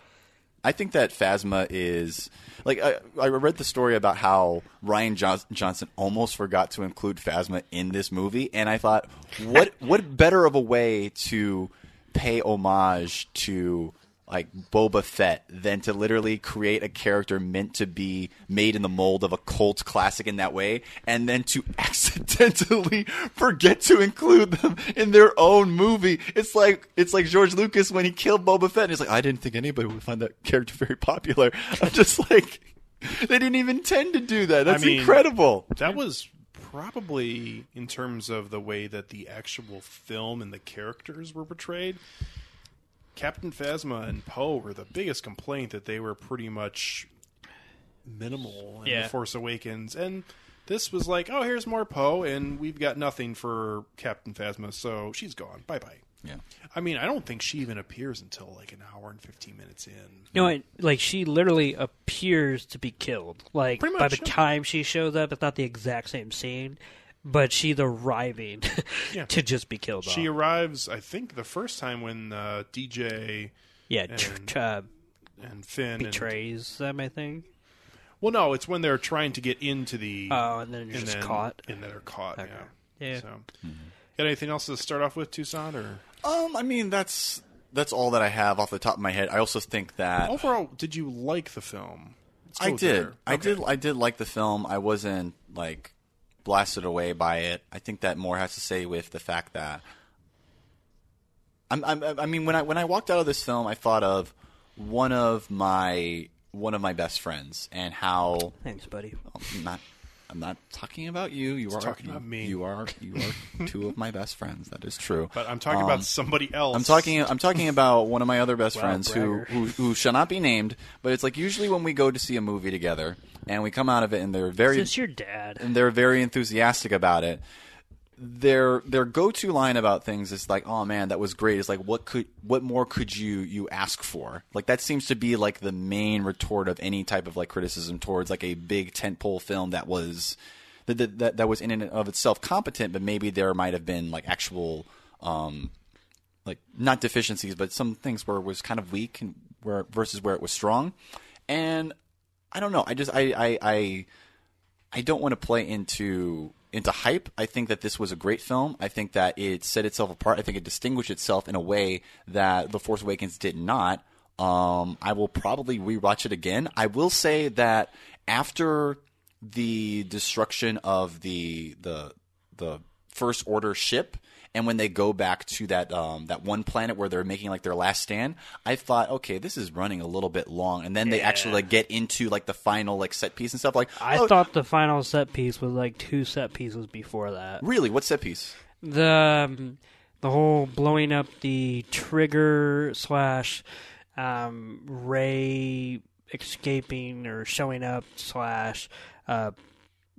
I think that Phasma is like I, I read the story about how Rian Johns- Johnson almost forgot to include Phasma in this movie, and I thought, what what better of a way to pay homage to like Boba Fett than to literally create a character meant to be made in the mold of a cult classic in that way, and then to accidentally forget to include them in their own movie. It's like it's like George Lucas when he killed Boba Fett, and he's like, I didn't think anybody would find that character very popular. I'm just like, they didn't even intend to do that. That's mean- incredible. That was probably in terms of the way that the actual film and the characters were portrayed. Captain Phasma and Poe were the biggest complaint that they were pretty much minimal in Yeah. The Force Awakens, and this was like, oh, here's more Poe, and we've got nothing for Captain Phasma, so she's gone. Bye bye. Yeah. I mean, I don't think she even appears until like an hour and fifteen minutes in. you know, what? like she literally appears to be killed. Like Pretty by the yeah. time she shows up, it's not the exact same scene, but she's arriving Yeah. to just be killed. She off. arrives, I think, the first time when uh, DJ yeah, and- tr- uh, and Finn and- betrays them. I think. Well, no, it's when they're trying to get into the Oh, and then you're and just then, caught. and they're caught. Okay. Yeah. Yeah. So, got anything else to start off with, Tucson? Or Um, I mean, that's that's all that I have off the top of my head. I also think that overall, did you like the film? Let's I did. there. I Okay. did. I did like the film. I wasn't like blasted away by it. I think that more has to say with the fact that I'm, I'm, I mean, when I when I walked out of this film, I thought of one of my one of my best friends and how Thanks, buddy. I'm not. I'm not talking about you. You are talking about me. You are you are two of my best friends. That is true. But I'm talking Um, about somebody else. I'm talking. I'm talking about one of my other best Wow, friends who, bragger. who who shall not be named. But it's like usually when we go to see a movie together and we come out of it and they're very this your dad? and they're very enthusiastic about it. Their their go to line about things is like, "Oh man, that was great." It's like, "What could what more could you you ask for?" Like that seems to be like the main retort of any type of like criticism towards like a big tentpole film that was that that, that, was in and of itself competent, but maybe there might have been like actual um like not deficiencies, but some things where it was kind of weak and where versus where it was strong. And I don't know. I just I I I, I don't want to play into into hype. I think that this was a great film. I think that it set itself apart. I think it distinguished itself in a way that The Force Awakens did not. Um, I will probably rewatch it again. I will say that after the destruction of the the the First Order ship, and when they go back to that um, that one planet where they're making like their last stand, I thought, okay, this is running a little bit long, and then they actually like get into like the final like set piece and stuff. Like, I oh, thought the final set piece was like two set pieces before that. really, what set piece? The um, the whole blowing up the trigger slash um, Rey escaping or showing up slash uh,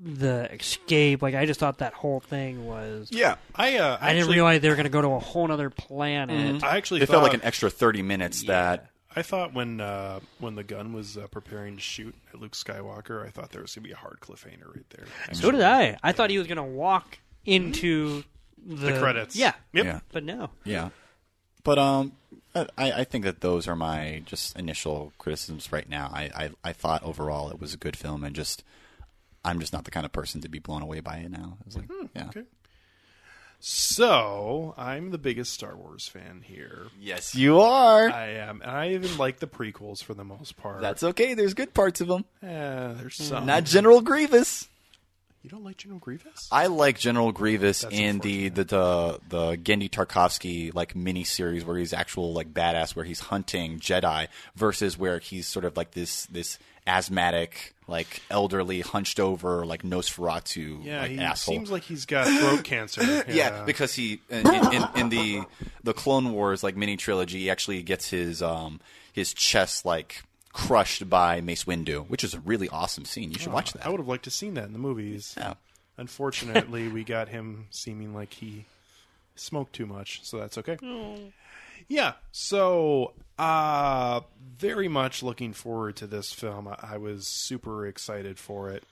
the escape. Like I just thought that whole thing was. Yeah, I uh, I didn't realize they were going to go to a whole other planet. I actually it thought, felt like an extra thirty minutes that. I thought when uh, when the gun was uh, preparing to shoot at Luke Skywalker, I thought there was going to be a hard cliffhanger right there. So did I. I thought he was going to walk into the, The credits. Yeah, Yep. Yeah. but no. Yeah, but um, I, I think that those are my just initial criticisms right now. I, I I thought overall it was a good film, and just I'm just not the kind of person to be blown away by it now. I was like, yeah, okay. So I'm the biggest Star Wars fan here. yes, you are. I am, and I even like the prequels for the most part. That's okay. There's good parts of them. Eh, there's some. Not General Grievous. You don't like General Grievous? I like General Grievous That's in the, the the the Genndy Tartakovsky like mini series where he's actual like badass, where he's hunting Jedi, versus where he's sort of like this this asthmatic, like elderly, hunched over, like Nosferatu, yeah, like he asshole. seems like he's got throat cancer. Yeah, yeah, because he in, in, in the the Clone Wars like mini trilogy, he actually gets his um his chest like crushed by Mace Windu, which is a really awesome scene. You should watch that. I would have liked to seen that in the movies. Yeah. Unfortunately, we got him seeming like he smoked too much, so that's okay. Yeah, so uh very much looking forward to this film. I, I was super excited for it.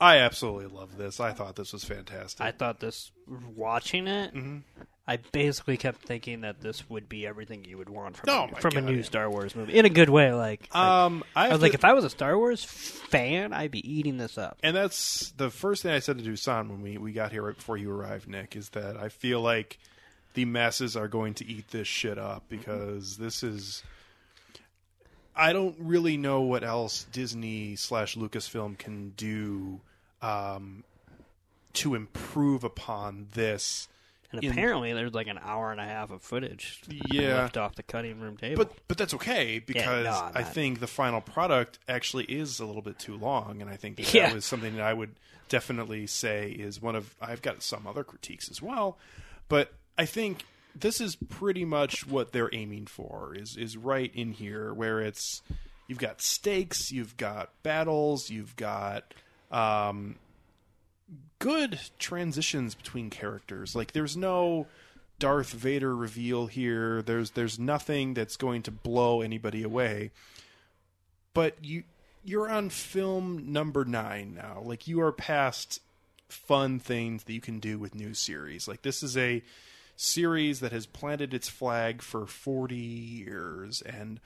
I absolutely love this. I thought this was fantastic. I thought this watching it. Mm-hmm. I basically kept thinking that this would be everything you would want from Oh a, from a new. Star Wars movie in a good way. Like, like, um, I, I have was like, if I was a Star Wars fan, I'd be eating this up. and that's the first thing I said to Dusan when we, we got here right before you arrived, Nick, is that I feel like the masses are going to eat this shit up because this is. I don't really know what else Disney slash Lucasfilm can do um, to improve upon this. And in- apparently, there's like an hour and a half of footage Yeah. left off the cutting room table. But but that's okay because no, I'm I think the final product actually is a little bit too long, and I think that, Yeah. that was something that I would definitely say is one of. I've got some other critiques as well, but I think this is pretty much what they're aiming for. Is is right in here where it's you've got stakes, you've got battles, you've got. Um, good transitions between characters. Like there's no Darth Vader reveal here. There's there's nothing that's going to blow anybody away. But you you're on film number 9 now. Like you are past fun things that you can do with new series. Like this is a series that has planted its flag for 40 years and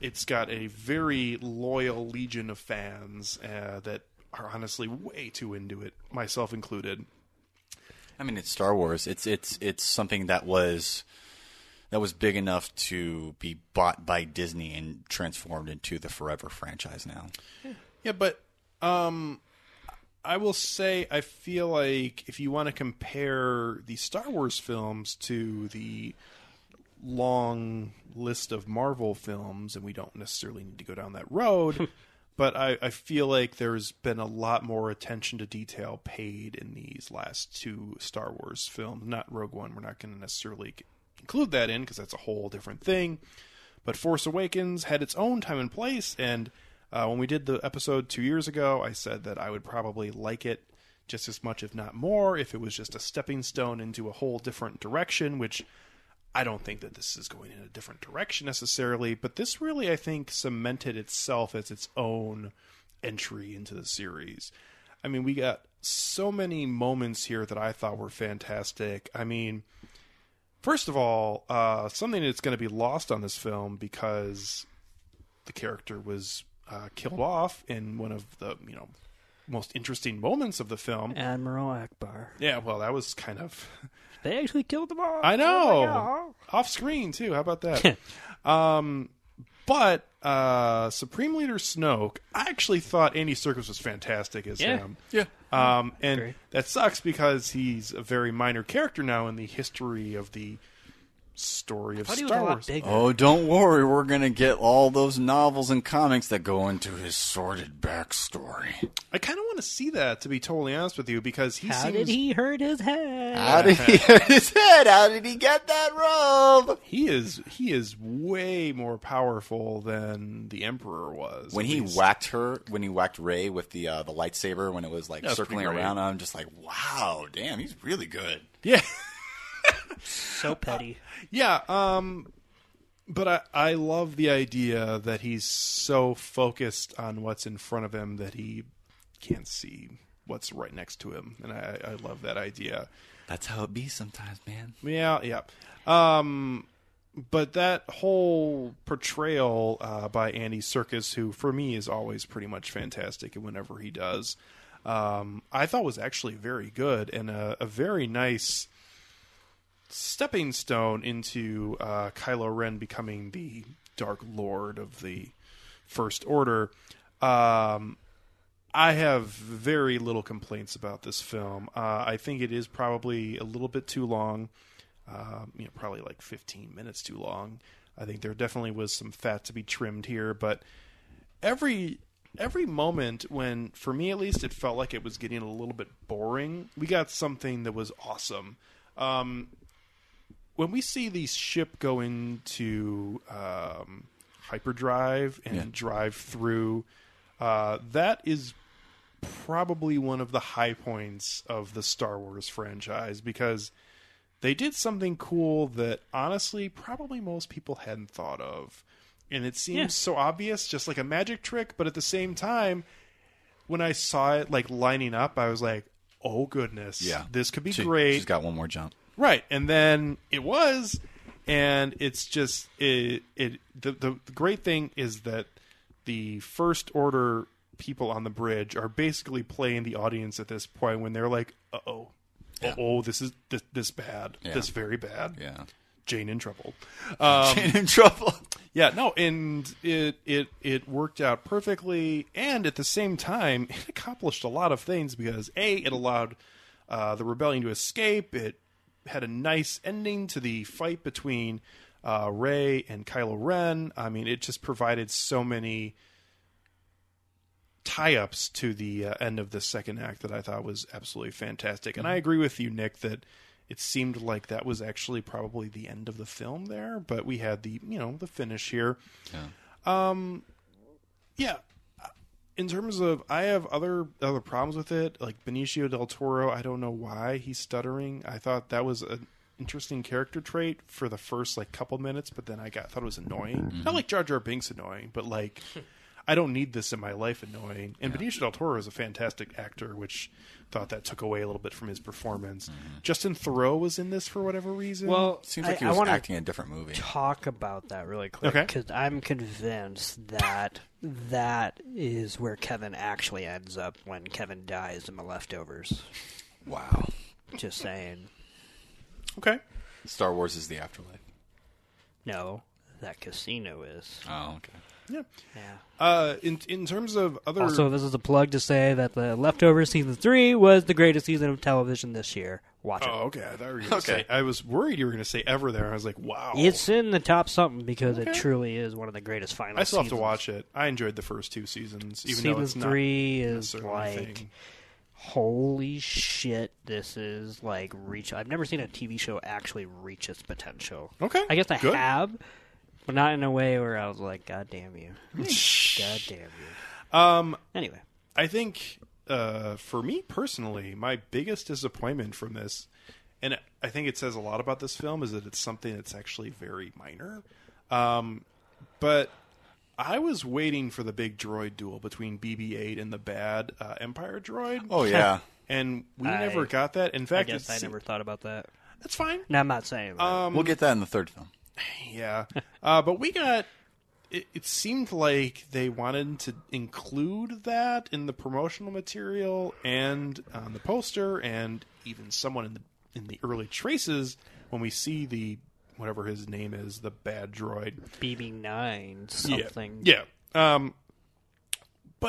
it's got a very loyal legion of fans uh, that are honestly way too into it, myself included. I mean, it's Star Wars. It's it's it's something that was that was big enough to be bought by Disney and transformed into the forever franchise now. Yeah, but um, I will say I feel like if you want to compare the Star Wars films to the long list of Marvel films, and we don't necessarily need to go down that road. But I, I feel like there's been a lot more attention to detail paid in these last two Star Wars films. Not Rogue One. We're not going to necessarily include that in because that's a whole different thing. But Force Awakens had its own time and place, and uh, when we did the episode two years ago, I said that I would probably like it just as much, if not more, if it was just a stepping stone into a whole different direction, which I don't think that this is going in a different direction necessarily, but this really, I think, cemented itself as its own entry into the series. I mean, we got so many moments here that I thought were fantastic. I mean, first of all, uh, something that's going to be lost on this film because the character was uh, killed off in one of the you know most interesting moments of the film. Admiral Ackbar. Yeah, well, that was kind of They actually killed them all. I Oh know God. off screen too. How about that? um, but uh, Supreme Leader Snoke, I actually thought Andy Serkis was fantastic as Yeah. him. Yeah. Um, and Agree. that sucks because he's a very minor character now in the history of the story of I thought he was Star a lot Wars. bigger. Oh, don't worry. We're going to get all those novels and comics that go into his sordid backstory. I kind of want to see that, to be totally honest with you, because he How seems did he hurt his head? How did he hurt his head? How did he get that robe? he is he is way more powerful than the Emperor was. When he least. whacked her, when he whacked Rey with the uh, the lightsaber, when it was like That was circling around, I'm just like, wow, damn, he's really good. yeah. So petty. Yeah, um but I I love the idea that he's so focused on what's in front of him that he can't see what's right next to him. And I I love that idea. That's how it be sometimes, man. Yeah, yeah. Um but that whole portrayal uh, by Andy Serkis, who for me is always pretty much fantastic, and whenever he does, um, I thought was actually very good and a, a very nice stepping stone into uh, Kylo Ren becoming the Dark Lord of the First Order. Um, I have very little complaints about this film. Uh, I think it is probably a little bit too long. Uh, you know, probably like 15 minutes too long. I think there definitely was some fat to be trimmed here, but every every moment when, for me at least, it felt like it was getting a little bit boring. We got something that was awesome. Um, when we see the ship go into um, hyperdrive and Yeah. drive through, uh, that is probably one of the high points of the Star Wars franchise because they did something cool that honestly probably most people hadn't thought of. And it seems Yeah. so obvious, just like a magic trick, but at the same time, when I saw it like lining up, I was like, "Oh goodness, Yeah, this could be She- great." She's got one more jump. Right, and then it was, and it's just it. It the the, the great thing is that the first order people on the bridge are basically playing the audience at this point when they're like, "Uh oh, uh oh, this is this this bad, Yeah. this very bad." Yeah. Jane in trouble. Um, Jane in trouble. yeah, no, and it it it worked out perfectly, and at the same time, it accomplished a lot of things because a it allowed uh, the rebellion to escape. It had a nice ending to the fight between uh, Rey and Kylo Ren. I mean, it just provided so many tie-ups to the uh, end of the second act that I thought was absolutely fantastic. And I agree with you, Nick, that it seemed like that was actually probably the end of the film there, but we had the you know the finish here. Um, yeah. In terms of, I have other other problems with it, like Benicio del Toro. I don't know why he's stuttering. I thought that was an interesting character trait for the first like couple minutes, but then I got thought it was annoying. Mm-hmm. Not like Jar Jar Binks annoying, but like I don't need this in my life annoying. And Benicio del Toro is a fantastic actor, which thought that took away a little bit from his performance. Mm-hmm. Justin Theroux was in this for whatever reason. Well, Seems like I, he was acting in a different movie. talk about that really quick Okay. because I'm convinced that that is where Kevin actually ends up when Kevin dies in the leftovers. Wow. Just saying. okay. Star Wars is the afterlife. No, that casino is. Oh, okay. Yeah. Yeah. Uh, in in terms of other Also, this is a plug to say that the leftover season three was the greatest season of television this year. Watch it. Oh, okay. I thought you were gonna Okay. say. I was worried you were going to say ever there. I was like, wow. It's in the top something because Okay. it truly is one of the greatest final. I still have to watch it. I enjoyed the first two seasons, even though Season it's not three is necessarily my like, thing. holy shit! This is like reach. I've never seen a TV show actually reach its potential. Okay, I guess I good. have, but not in a way where I was like, "God damn you, God damn you." Um, Anyway, I think uh, for me personally, my biggest disappointment from this, and I think it says a lot about this film, is that it's something that's actually very minor. Um, but I was waiting for the big droid duel between BB-8 and the bad uh, Empire droid. Oh yeah. and we I- never got that. In I fact, guess I never thought about that. That's fine. No, I'm not saying that. Um, we'll get that in the third film. Yeah, uh, but we got. It, it seemed like they wanted to include that in the promotional material and on the poster, and even someone in the in the early traces when we see the whatever his name is, the bad droid. BB9 something. Yeah. yeah. Um,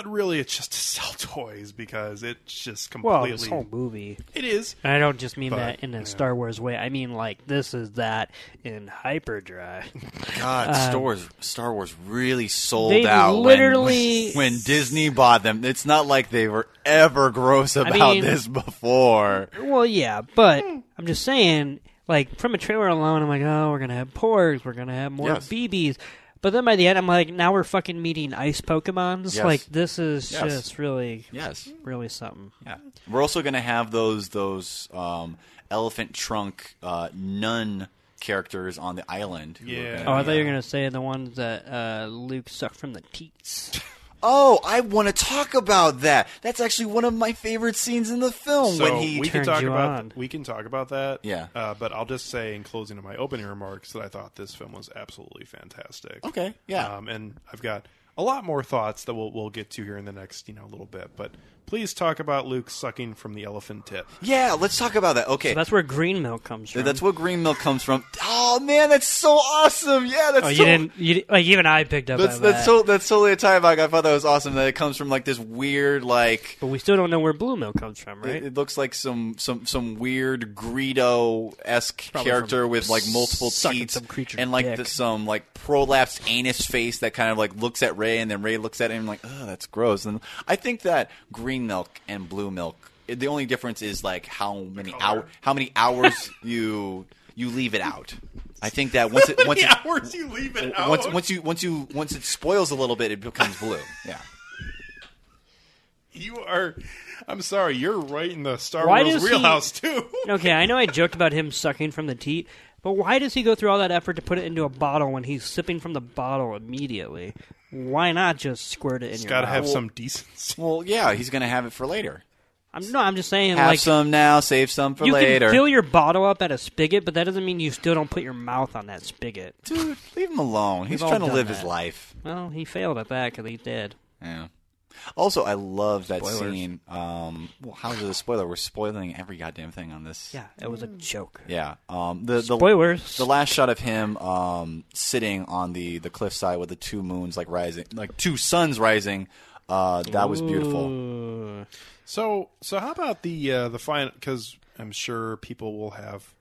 but really, it's just to sell toys because it's just completely Well, completely. this whole movie. it is. And I don't just mean But, that in a yeah. Star Wars way. I mean like this is that in hyperdrive. God, Star Wars, Star Wars really sold Um, they out. literally- when, Disney bought them. It's not like they were ever gross about mean- this before. well, yeah, but I'm just saying, like from a trailer alone, I'm like, oh, we're gonna have porgs, we're gonna have more Yes. BBs. But then by the end, I'm like, now we're fucking meeting ice Pokemons. Yes. Like this is Yes. just really, Yes. really something. Yeah. We're also going to have those those um, elephant trunk uh, nun characters on the island. who are Yeah. Oh, I thought you were gonna say the ones that uh, Luke sucked from the teats. Oh, I want to talk about that. That's actually one of my favorite scenes in the film So when he. we can talk you about on. we can talk about that. Yeah. Uh, but I'll just say in closing of my opening remarks that I thought this film was absolutely fantastic. Okay, yeah. Um, and I've got a lot more thoughts that we'll we'll get to here in the next you know little bit. But please talk about Luke sucking from the elephant tip. Yeah, let's talk about that. Okay, So that's where green milk comes from. that's where green milk comes from. Oh man, that's so awesome! Yeah, that's Oh, you so, didn't. You, like even I picked up That's that's that. so that's totally a tie back. I thought that was awesome that it comes from like this weird like but we still don't know where blue milk comes from, right? It, it looks like some some some weird Greedo esque character with like multiple sucking teeth some creature's and like the, some like prolapsed anus face that kind of like looks at Rey and then Rey looks at him like oh that's gross. And I think that green milk and blue milk the only difference is like how many hour how many hours you you leave it out. I think that once it once it, hours you leave it once once you once you once it spoils a little bit it becomes blue. Yeah. You are. I'm sorry. You're right in the Star Why Wars does he- wheelhouse too. okay, I know I joked about him sucking from the teat, but why does he go through all that effort to put it into a bottle when he's sipping from the bottle immediately? Why not just squirt it in It's your got to mouth? have some decency. Well, yeah, he's going to have it for later. I'm, no, I'm just saying, Have like some now, save some for you later. can fill your bottle up at a spigot, but that doesn't mean you still don't put your mouth on that spigot. Dude, leave him alone. He's all trying to done live his that. life. Well, he failed at that because he's dead. Yeah. Also, I love that Spoilers. scene. Um, well, how is it a spoiler? We're spoiling every goddamn thing on this. Yeah, it was a joke. Yeah. Um, the, the Spoilers. The last shot of him um, sitting on the the cliffside with the two moons like rising, like two suns rising. Uh, that was beautiful. So, so how about the uh, the final? Because I'm sure people will have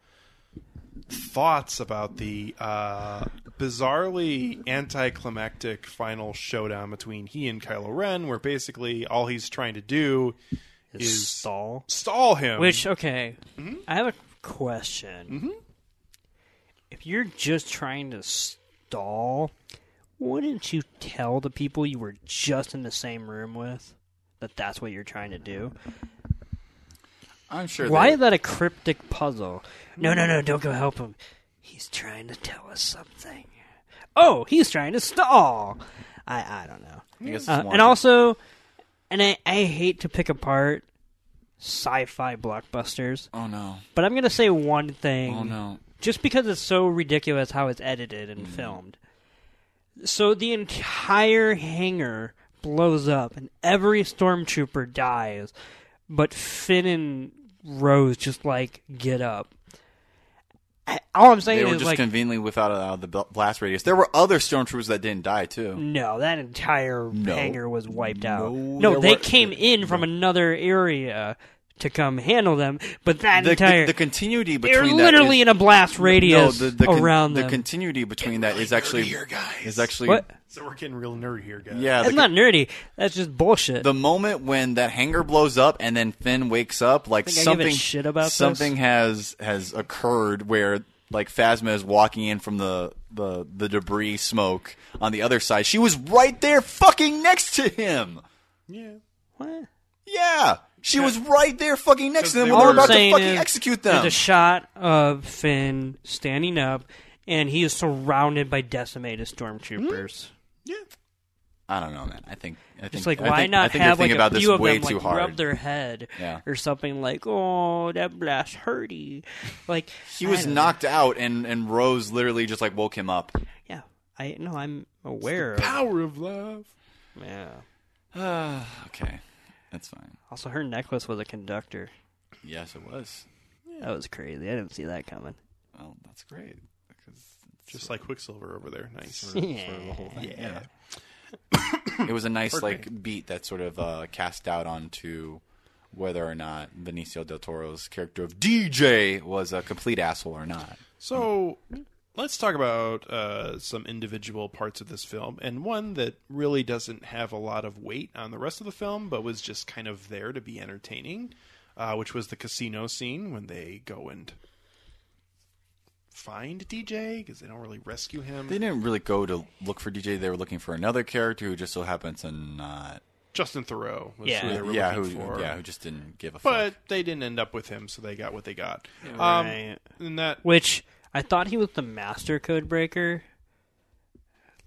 thoughts about the uh, bizarrely anticlimactic final showdown between he and Kylo Ren, where basically all he's trying to do is stall. stall him. Which okay, Mm-hmm. I have a question. If you're just trying to stall, wouldn't you tell the people you were just in the same room with that that's what you're trying to do? I'm sure. Why they- is that a cryptic puzzle? No, no, no! Don't go help him. He's trying to tell us something. Oh, he's trying to stall. I I don't know. I Uh, and also, and I, I hate to pick apart sci-fi blockbusters, Oh no! but I'm gonna say one thing. Oh no! Just because it's so ridiculous how it's edited and filmed. So the entire hangar blows up and every stormtrooper dies, but Finn and Rose just like get up. All I'm saying They were is just like conveniently without uh, the blast radius. There were other stormtroopers that didn't die too. No, that entire No. hangar was wiped out. No, No, there they were- came in from another area to come handle them, but that The, entire the, the continuity they're between that literally is- in a blast radius no, the, the con- around the them. continuity between that is actually here, guys. is actually what? So we're getting real nerdy here, guys. yeah. That's the, not nerdy. That's just bullshit. the moment when that hangar blows up and then Finn wakes up, like Think I give a something shit about this? something has has occurred where like Phasma is walking in from the, the the debris smoke on the other side. She was right there, fucking next to him. yeah. what? Yeah, she was right there, fucking next to them when they All were I'm about to saying fucking is execute There's them. a shot of Finn standing up, and he is surrounded by decimated stormtroopers. Hmm? Yeah. I don't know, man. I think I think Just like, I why think, not I think have they're like thinking a about few this of way them too like hard. rub their head Yeah. or something like, "Oh, that blast hurty." Like He I was don't know. knocked out, and and Rose literally just like woke him up. Yeah, I no, I'm aware of. Power of love. Yeah. okay, that's fine. Also, her necklace was a conductor. Yes, it was. That was crazy. I didn't see that coming. Well, that's great. Because Just like Quicksilver over there. Nice. Yeah. it was a nice like beat that sort of uh, cast out onto whether or not Benicio del Toro's character of DJ was a complete asshole or not. So let's talk about uh, some individual parts of this film, and one that really doesn't have a lot of weight on the rest of the film, but was just kind of there to be entertaining, uh, which was the casino scene when they go and find DJ because they don't really rescue him. They didn't really go to look for DJ. They were looking for another character who just so happens to not. Justin Theroux was Yeah. who they were yeah, who for. yeah, who just didn't give a fuck. but fuck. they didn't end up with him, so they got what they got. Um, and that Which I thought he was the master code breaker.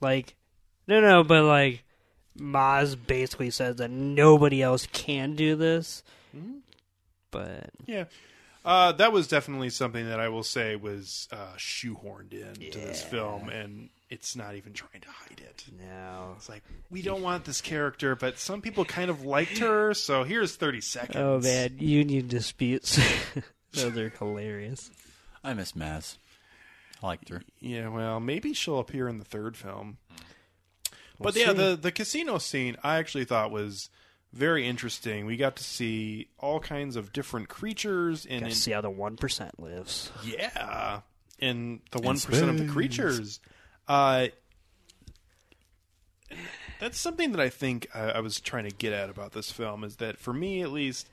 Like, no, no, but like, Maz basically says that nobody else can do this. Mm-hmm. But Yeah. Uh, that was definitely something that I will say was uh, shoehorned into this Yeah. film, and it's not even trying to hide it. No. It's like we don't want this character, but some people kind of liked her, so here's thirty seconds. Oh man, union disputes. Those are hilarious. I miss Maz. I liked her. Yeah, well, maybe she'll appear in the third film. but We'll yeah, see. the the casino scene I actually thought was very interesting. We got to see all kinds of different creatures and Gotta see how the one percent lives. yeah, and the one percent of the creatures. Uh, that's something that I think I, I was trying to get at about this film is that for me at least,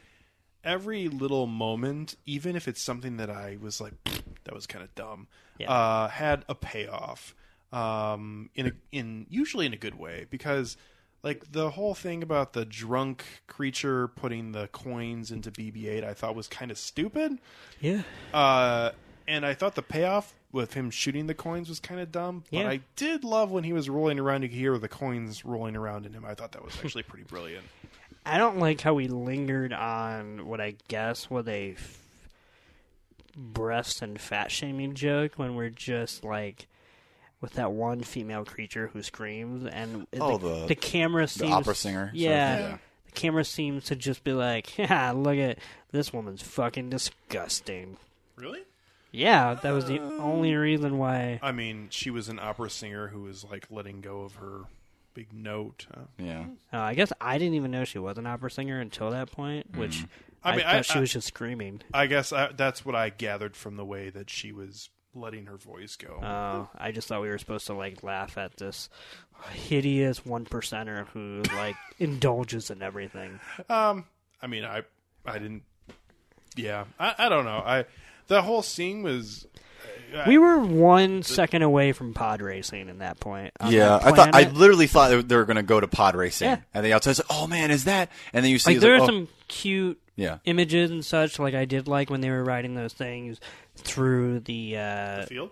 every little moment, even if it's something that I was like, that was kind of dumb, Yeah. uh, had a payoff. Um, in a in usually in a good way because like the whole thing about the drunk creature putting the coins into BB-8, I thought was kind of stupid. Yeah. Uh, and I thought the payoff with him shooting the coins was kind of dumb. But Yeah. I did love when he was rolling around. You could hear the coins rolling around in him. I thought that was actually pretty brilliant. I don't like how we lingered on what I guess was a f- breast and fat shaming joke when we're just like with that one female creature who screams and Oh, the, the- the camera seems opera singer, sort of, Yeah, yeah. the camera seems to just be like, yeah, look at this woman's fucking disgusting. Really? Yeah, that was the only reason why. I mean, she was an opera singer who was like letting go of her big note. Uh, Yeah. Uh, I guess I didn't even know she was an opera singer until that point, which I I, thought I- she I- was just screaming. I guess I, that's what I gathered from the way that she was letting her voice go. Uh, I just thought we were supposed to like laugh at this hideous one percenter who like indulges in everything. Um, I mean, I, I didn't. Yeah, I, I don't know. I, the whole scene was. We were one second away from pod racing in that point. Yeah, that I thought I literally thought they- they were going to go to pod racing, Yeah. and the outside like, "Oh man, is that?" And then you see like there like, are oh, some cute yeah, images and such. Like I did like when they were riding those things through the uh, field.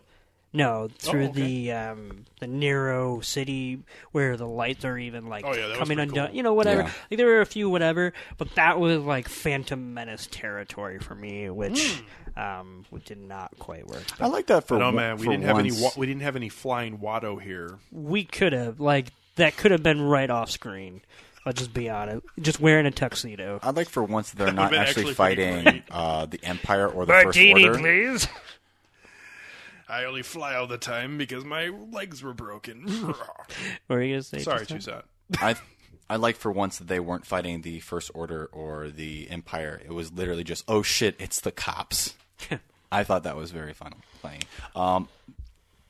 No through Oh, okay. the um, the narrow city where the lights are even like Oh, yeah, coming undone. cool. You know, whatever. Yeah. Like there were a few whatever, but that was like Phantom Menace territory for me, which um, which did not quite work. I like that for No man, we didn't have any. Wa- we didn't have any flying Watto here. we could have like that could have been right off screen. I'll just be honest. Just wearing a tuxedo. I'd like for once they're not actually, actually fighting uh, the Empire or the First Order. please. I only fly all the time because my legs were broken. What were you gonna say? Sorry, just now? Toussaint. I I like for once that they weren't fighting the First Order or the Empire. It was literally just, oh shit, it's the cops. I thought that was very fun playing. Um,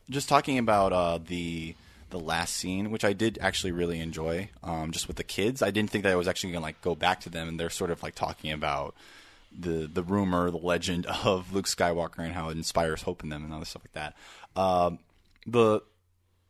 just talking about uh, the the last scene, which I did actually really enjoy, um, just with the kids. I didn't think that I was actually gonna like go back to them, and they're sort of like talking about the the rumor, the legend of Luke Skywalker and how it inspires hope in them and other stuff like that. Um, the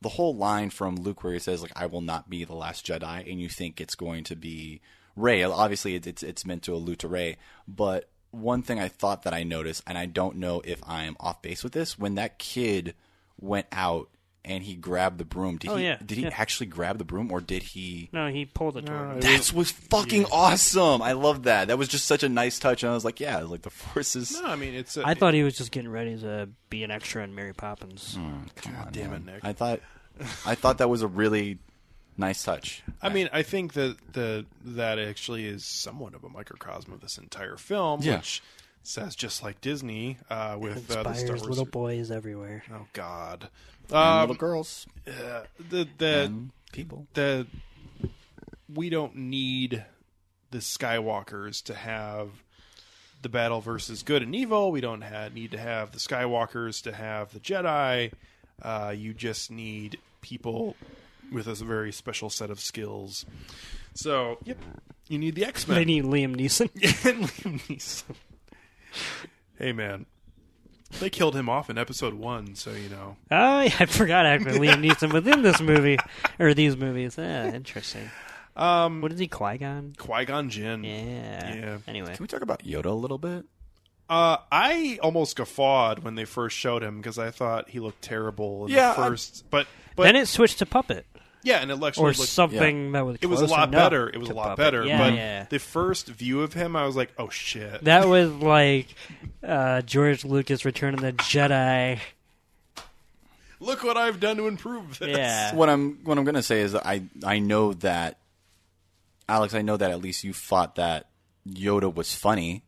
the whole line from Luke where he says like I will not be the last Jedi and you think it's going to be Rey obviously it's it's, meant to allude to Rey but one thing I thought that I noticed and I don't know if I'm off base with this when that kid went out and he grabbed the broom did Oh, he yeah, did he yeah. actually grab the broom or did he No, he pulled it toward me. that was fucking awesome I love that that was just such a nice touch and I was like yeah like the forces. No, I mean it's. A, I thought he was just getting ready to be an extra in Mary Poppins. Come on, damn it. Nick. I thought I thought that was a really nice touch I mean, I think that the that actually is somewhat of a microcosm of this entire film, Yeah. which says just like Disney uh, with uh, the Star Wars. little boys everywhere. Oh God, And um, little girls uh, the the people the we don't need the Skywalkers to have the battle versus good and evil. We don't ha need to have the Skywalkers to have the Jedi. Uh, you just need people with a very special set of skills. So, yep, you need the X Men. They need Liam Neeson. and Liam Neeson. Hey, man. They killed him off in episode one, so you know. Oh, yeah, I forgot actually Liam Neeson within this movie or these movies. Yeah, interesting. Um, What is he, Qui Gon? Qui Gon Jinn. Yeah. Yeah. Anyway, Can we talk about Yoda a little bit? Uh, I almost guffawed when they first showed him because I thought he looked terrible in Yeah, the I- first. But but then it switched to puppet yeah, and it actually or looked, something that was. it was a lot better. It was a lot puppet. better. Yeah, but yeah. the first view of him, I was like, oh shit. That was like Uh, George Lucas Return of the Jedi. Look what I've done to improve this. Yeah. What I'm what I'm gonna say is that I I know that Alex, I know that at least you thought that Yoda was funny.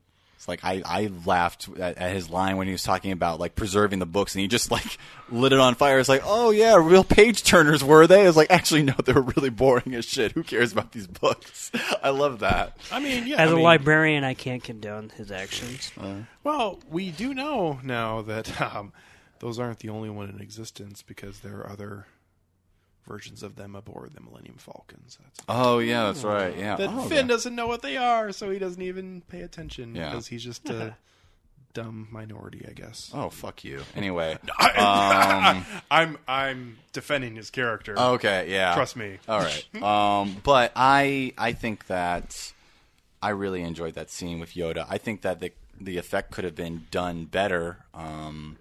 It's like I, I laughed at, at his line when he was talking about like preserving the books, and he just like lit it on fire. It's like, oh yeah, real page turners were they? It's like actually no, they were really boring as shit. Who cares about these books? I love that. I mean, yeah. As I a mean, librarian, I can't condone his actions. Well, we do know now that um, those aren't the only one in existence because there are other versions of them aboard the Millennium Falcons. That's Oh yeah, that's right. Yeah, that oh, Finn okay. doesn't know what they are, so he doesn't even pay attention Yeah. because he's just a dumb minority, I guess. Oh fuck you. Anyway, I'm I'm defending his character. okay, yeah. Trust me. All right. Um, but I I think that I really enjoyed that scene with Yoda. I think that the the effect could have been done better. Um,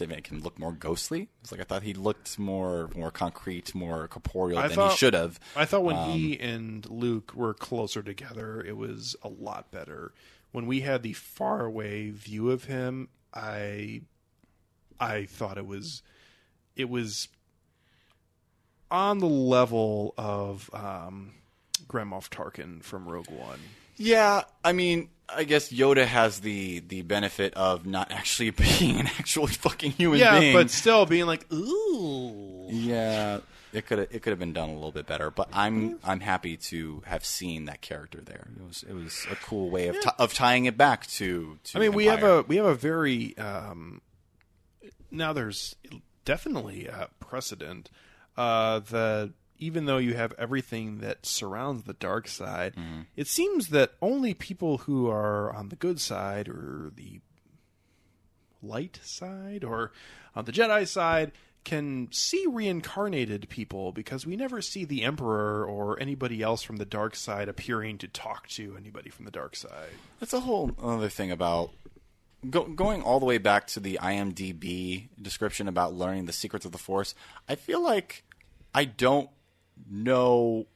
to make him look more ghostly. It's like I thought he looked more more concrete, more corporeal I than thought- he should have. I thought when Um, he and Luke were closer together, it was a lot better. When we had the far away view of him, I I thought it was it was on the level of um, Grand Moff Tarkin from Rogue One. Yeah, I mean, I guess Yoda has the the benefit of not actually being an actual fucking human Yeah, being. but still being like, ooh. Yeah, it could it could have been done a little bit better, but I'm I'm happy to have seen that character there. It was it was a cool way of ti- of tying it back to. to I mean, we have a we have a very um, now. There's definitely a precedent uh, that even though you have everything that surrounds the dark side, Mm-hmm. it seems that only people who are on the good side or the light side or on the Jedi side can see reincarnated people because we never see the Emperor or anybody else from the dark side appearing to talk to anybody from the dark side. That's a whole other thing about go, going all the way back to the IMDb description about learning the secrets of the Force. I feel like I don't know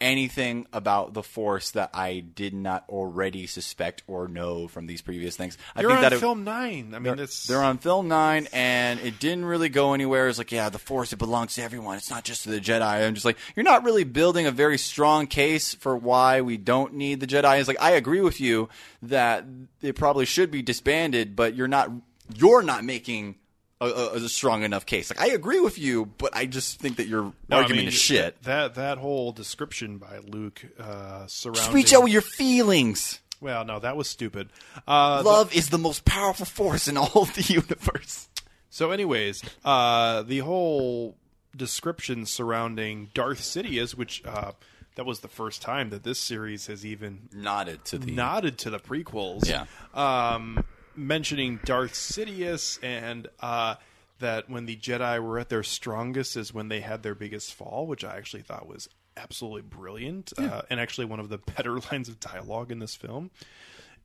anything about the Force that I did not already suspect or know from these previous things. I You're think on that it- film nine. I mean, they're, it's they're on film nine, and it didn't really go anywhere. It's like, yeah, the Force it belongs to everyone. It's not just to the Jedi. I'm just like, you're not really building a very strong case for why we don't need the Jedi. It's like I agree with you that it probably should be disbanded, but you're not you're not making a, a, strong enough case. Like I agree with you, but I just think that your No, I argument mean, is shit. That that whole description by Luke uh, surrounding. Reach out with your feelings. well, no, that was stupid. Uh, Love is the most powerful force in all of the universe. So, anyways, uh, the whole description surrounding Darth Sidious, which uh, that was the first time that this series has even Nodded to the nodded to the prequels. Yeah. Um, mentioning Darth Sidious and uh, that when the Jedi were at their strongest is when they had their biggest fall, which I actually thought was absolutely brilliant uh, and actually one of the better lines of dialogue in this film.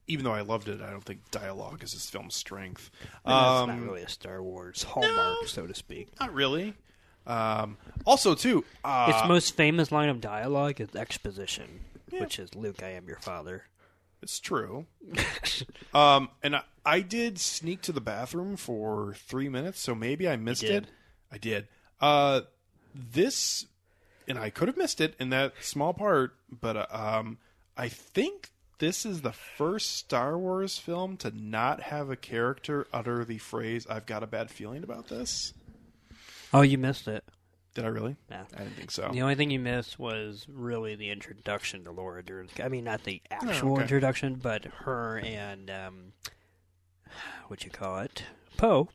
Even though I loved it, I don't think dialogue is this film's strength. It's Um, not really a Star Wars hallmark, so to speak. not really. Um, also, too, uh, its most famous line of dialogue is exposition, which is "Luke, I am your father." It's true. um, and I, I did sneak to the bathroom for three minutes, so maybe I missed it. I did. Uh, this, and I could have missed it in that small part, but uh, um, I think this is the first Star Wars film to not have a character utter the phrase "I've got a bad feeling about this." Oh, you missed it. Did I really? Yeah. I didn't think so. The only thing you missed was really the introduction to Laura Dern. I mean, not the actual okay. introduction, but her and um, what you call it, Poe,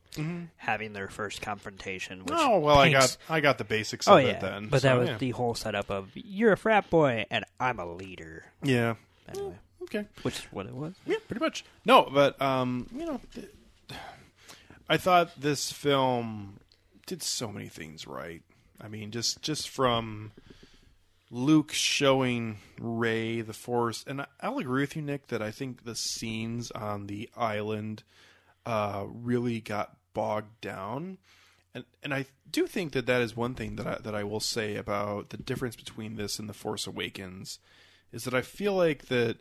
having their first confrontation. Which Mm-hmm. Oh well, I got I got the basics Oh of yeah, it then. but so, that was yeah. the whole setup of you're a frat boy and I'm a leader. yeah. Anyway, Okay. which is what it was. Yeah, pretty much. No, but um, you know, I thought this film did so many things right. I mean, just just from Luke showing Rey the Force, and I'll agree with you, Nick, that I think the scenes on the island uh, really got bogged down, and and I do think that that is one thing that I, that I will say about the difference between this and the Force Awakens, is that I feel like that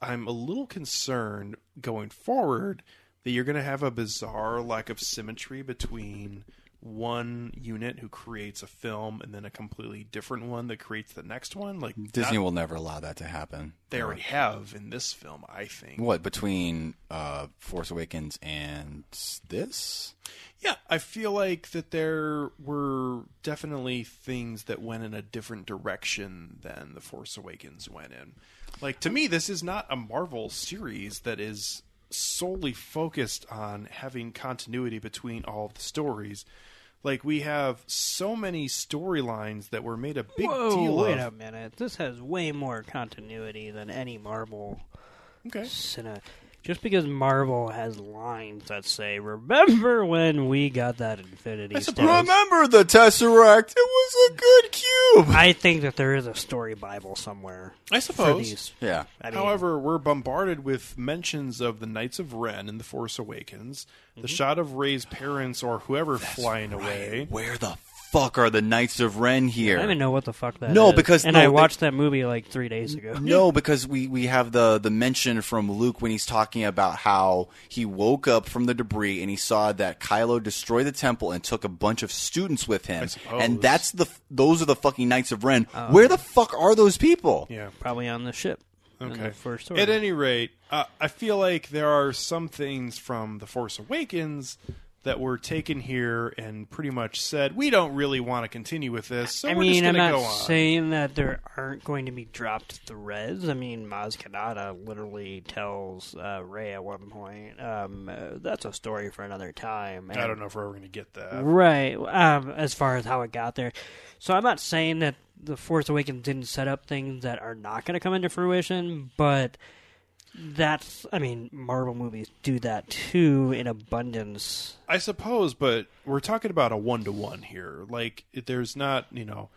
I'm a little concerned going forward that you're going to have a bizarre lack of symmetry between one unit who creates a film and then a completely different one that creates the next one. Like Disney that- will never allow that to happen. they already have in this film, I think. What between uh, Force Awakens and this? Yeah, I feel like that there were definitely things that went in a different direction than The Force Awakens went in. Like to me, this is not a Marvel series that is solely focused on having continuity between all of the stories. Like we have so many storylines that were made a big Whoa, deal wait of. a minute. This has way more continuity than any Marvel Okay. cine. Just because Marvel has lines that say, "Remember when we got that Infinity Stone?" Remember the Tesseract? It was a good cube. I think that there is a story Bible somewhere I for suppose. these. Yeah. I mean, However, we're bombarded with mentions of the Knights of Ren in The Force Awakens, the Mm-hmm. shot of Rey's parents or whoever flying away. Where the fuck are the Knights of Ren here? I don't even know what the fuck that No, is. because- and no, I they- watched that movie like three days ago. No, because we, we have the, the mention from Luke when he's talking about how he woke up from the debris and he saw that Kylo destroyed the temple and took a bunch of students with him. suppose. And that's the those are the fucking Knights of Ren. Where the fuck are those people? Yeah. Probably on the ship. Okay. first. At any rate, uh, I feel like there are some things from The Force Awakens that were taken here and pretty much said we don't really want to continue with this, so I we're mean, just I'm not go on. saying that there aren't going to be dropped threads. I mean, Maz Kanata literally tells uh, Rey at one point, um, uh, "That's a story for another time." I don't know if we're ever going to get that. Right. Um, as far as how it got there. So I'm not saying that The Force Awakens didn't set up things that are not going to come into fruition, but that's, I mean, Marvel movies do that too in abundance. I suppose, but we're talking about a one to one here. Like, there's not, you know,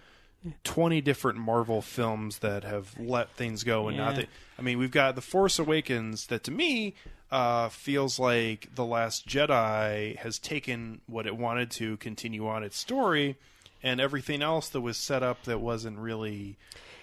20 different Marvel films that have let things go and Yeah. nothing. I mean, we've got The Force Awakens that to me uh, feels like The Last Jedi has taken what it wanted to continue on its story, and everything else that was set up that wasn't really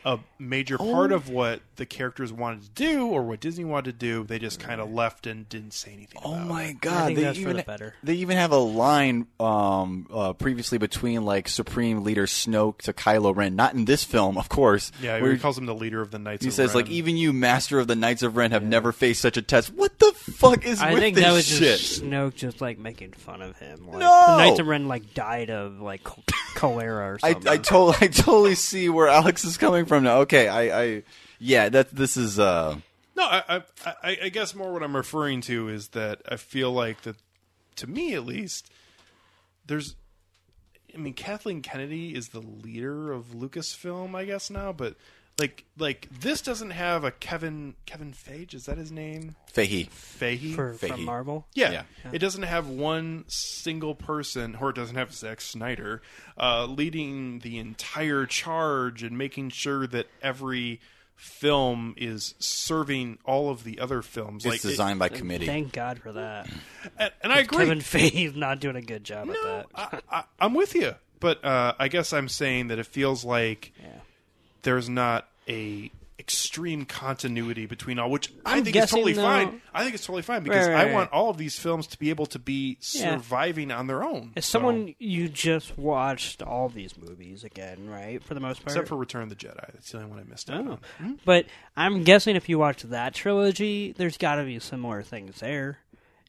a major part of what the characters wanted to do or what Disney wanted to do, they just kind of left and didn't say anything Oh about my it. god! think they that's for even the better. they even have a line um, uh, previously between like Supreme Leader Snoke to Kylo Ren. Not in this film, of course. Yeah, where he calls him the leader of the Knights he of says like even you, Master of the Knights of Ren, have never faced such a test. What the fuck is I with think this that was shit? just Snoke just like making fun of him. Like, No! The Knights of Ren like died of like cholera or something. I, totally, I totally see where Alex is coming from now. Okay, I, I yeah, that this is uh, No, I, I, I guess more what I'm referring to is that I feel like that, to me at least, there's, I mean, Kathleen Kennedy is the leader of Lucasfilm, I guess now, but like, like this doesn't have a Kevin Kevin Feige, is that his name? Fahey. Feige. for, Fahey. from Marvel. Yeah. Yeah. It doesn't have one single person, or it doesn't have Zack Snyder, uh, leading the entire charge and making sure that every film is serving all of the other films. It's like it- designed by committee. Thank God for that. and, and I agree. Kevin Feige's not doing a good job no, at that. I, I, I'm with you, but uh, I guess I'm saying that it feels like Yeah. There's not a extreme continuity between all, which I I'm think is totally though- fine. I think it's totally fine because Right, I want right. all of these films to be able to be Yeah. surviving on their own. As So- someone you just watched all these movies again, right? For the most part, except for Return of the Jedi, that's the only one I missed out Oh. on. Hmm? But I'm guessing if you watch that trilogy, there's got to be similar things there,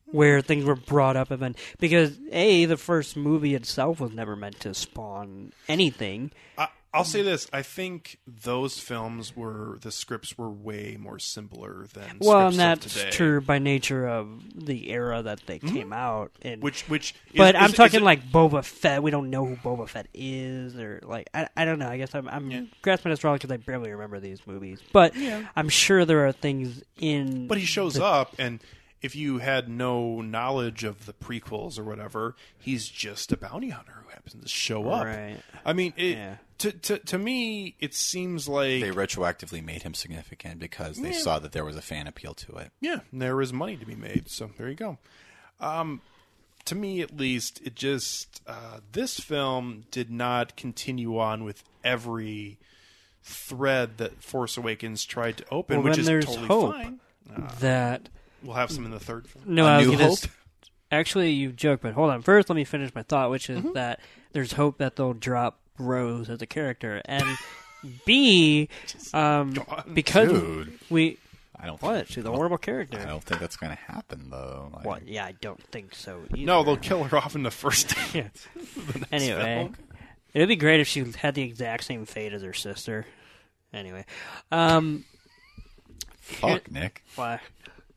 where things were brought up and because a the first movie itself was never meant to spawn anything. I, I'll say this: I think those films were the scripts were way more simpler than Well, and that's true by nature of the era that they mm-hmm. came out in. Which, which, is, but is- I'm is talking it- like Boba Fett. We don't know who Boba Fett is, or like I, I don't know. I guess I'm, I'm Yeah. grasping at straws because I barely remember these movies. But Yeah. I'm sure there are things in. But he shows up, and if you had no knowledge of the prequels or whatever, he's just a bounty hunter who happens to show up. Right. I mean, it, Yeah. to, to to me, it seems like They retroactively made him significant because they Yeah. saw that there was a fan appeal to it. yeah, there is money to be made. So there you go. Um, to me, at least, it just uh, this film did not continue on with every thread that Force Awakens tried to open, Well, which is there's totally hope. fine. that we'll have some in the third film. No, A I was New gonna Hope? s- Actually, you joke, but hold on. First, let me finish my thought, which Mm-hmm. is that there's hope that they'll drop Rose as a character, and B, um, because Dude. we I don't. what Think, she's a horrible character. I don't think that's going to happen though. Like, What? Yeah, I don't think so. Either. No, they'll kill her off in the first. Yeah. Anyway, it'd be great if she had the exact same fate as her sister. Anyway, um, Fuck, Nick. why?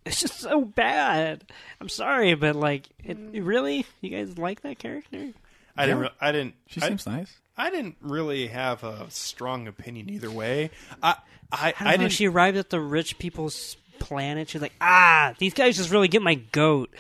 It's just so bad. I'm sorry, but like, it, really, you guys like that character? I didn't. Re- I didn't. She I, seems nice. I didn't really have a strong opinion either way. I. I. I, don't I, know. didn't. She arrived at the rich people's planet. She's like, ah, these guys just really get my goat.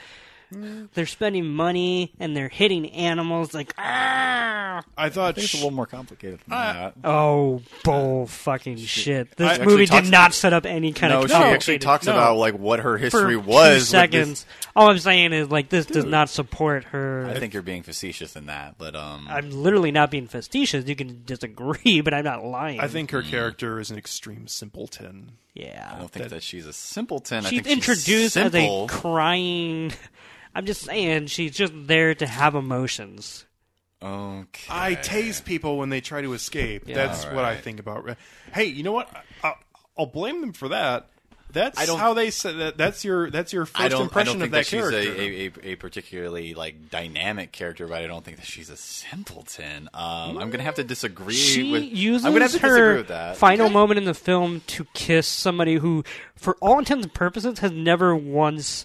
They're spending money and they're hitting animals. Like, ah, I thought. I think it's a little more complicated than Uh, that. oh, bull fucking shit! This actually movie talks- did not set up any kind No, of No, she actually talks no. about like what her for history two was. this- seconds. All I'm saying is like this does not support her. I think you're being facetious in that, but um, I'm literally not being facetious. You can disagree, but I'm not lying. I think her character is an extreme simpleton. yeah. I don't think that, she's a simpleton. I she's think introduced she's as a crying. I'm just saying, she's just there to have emotions. Okay. I tase people when they try to escape. That's what I think about. Hey, you know what? I, I'll blame them for that. That's I don't- how they said that. That's your that's your first I don't. I impression don't of that, that, character. a, a, a, a particularly like dynamic character, but I don't think that she's a simpleton. Um, I'm gonna have to disagree She with. uses I'm gonna have to disagree her with that. final moment in the film to kiss somebody who, for all intents and purposes, has never once.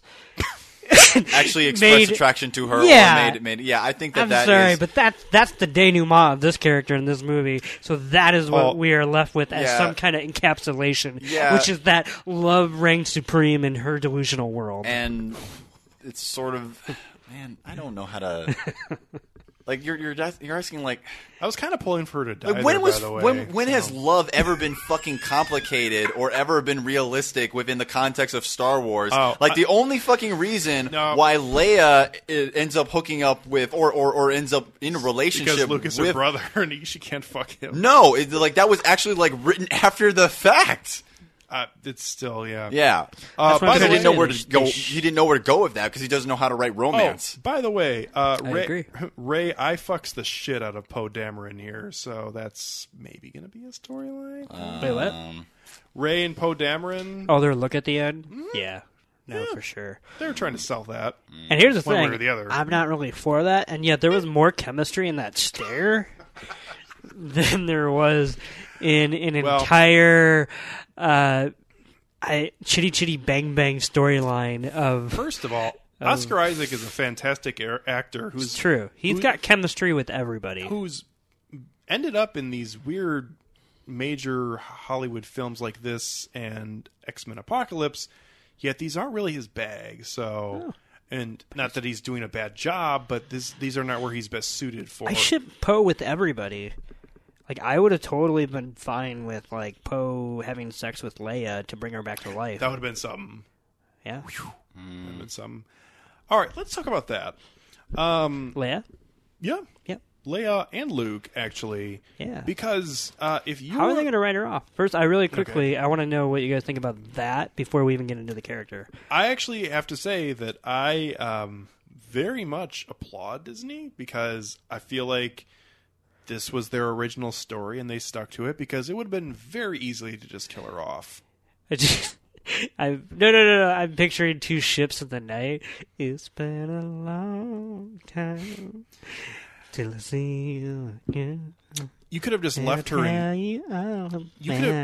Actually, expressed made- attraction to her. Yeah. Or made, made, yeah. I think that I'm that sorry, is- but that's that's the denouement of this character in this movie. So that is what Oh. we are left with as Yeah. some kind of encapsulation, Yeah. which is that love reigns supreme in her delusional world. and it's sort of man. I don't know how to. Like you're you're you're asking like I was kind of pulling for her to die. Like, when there, was way, when when has love ever been fucking complicated or ever been realistic within the context of Star Wars? Oh, like I- the only fucking reason No. why Leia i- ends up hooking up with or or, or ends up in a relationship because Lucas with her brother and he, she can't fuck him? no, it, like that was actually like written after the fact. Uh, it's still yeah. Yeah, Uh, That's by the he way, didn't know where to go. He didn't know where to go with that because he doesn't know how to write romance. Oh, by the way, uh, I Rey, agree. Rey, I fucks the shit out of Poe Dameron here, so that's maybe going to be a storyline. Wait, what? Um, Rey and Poe Dameron, Oh, their look at the end? Mm-hmm. Yeah. No, for sure. they're trying to sell that. And here's the One way thing: or the other. I'm not really for that, and yet there was more chemistry in that stare than there was in an Well- entire uh, I, chitty chitty bang bang storyline of. First of all, Oscar Isaac is a fantastic air- actor It's who's true. He's who- got chemistry with everybody. who's ended up in these weird major Hollywood films like this and X Men Apocalypse. Yet these aren't really his bag. So, Oh. and not that he's doing a bad job, but this these are not where he's best suited for. I ship Poe with everybody. Like I would have totally been fine with like Poe having sex with Leia to bring her back to life. that would have been something. yeah, That would have been something. All right, let's talk about that. Um, Leia. yeah, Yep. Leia and Luke actually. Yeah. Because uh, if you How are were- they going to write her off? First, I really quickly I want to know what you guys think about that before we even get into the character. I actually have to say that I um, very much applaud Disney because I feel like this was their original story and they stuck to it because it would have been very easily to just kill her off. I just, I no no no no. I'm picturing two ships in the night. It's been a long time till I see you again. You could have just left her in. You You could have-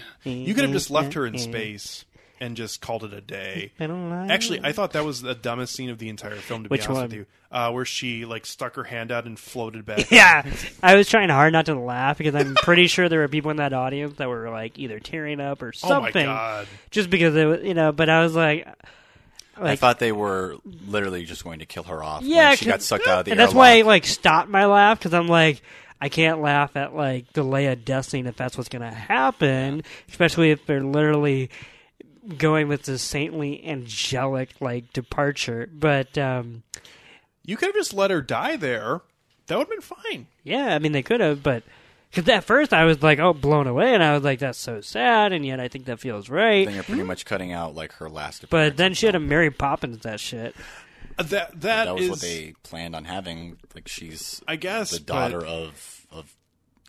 You could have just left her in space and just called it a day. Actually, I thought that was the dumbest scene of the entire film. To Which be honest one? with you, uh, where she like stuck her hand out and floated back. Yeah, I was trying hard not to laugh because I'm pretty sure there were people in that audience that were like either tearing up or Oh my something, god! just because it was, you know. But I was like, I like thought they were literally just going to kill her off. Yeah, when she got sucked out of the and that's why I airlock. like stopped my laugh because I'm like, I can't laugh at like the Leia death scene if that's what's gonna happen, especially if they're literally going with this saintly angelic like departure. But um, You could have just let her die there. That would have been fine. yeah, I mean they could have, but Because at first I was like, oh, blown away, and I was like, that's so sad, and yet I think that feels right. Then you're pretty much cutting out like her last. But then she had a. Mary Poppins that shit. Uh, that that That was is- what they planned on having. Like she's, I guess, the but- daughter of of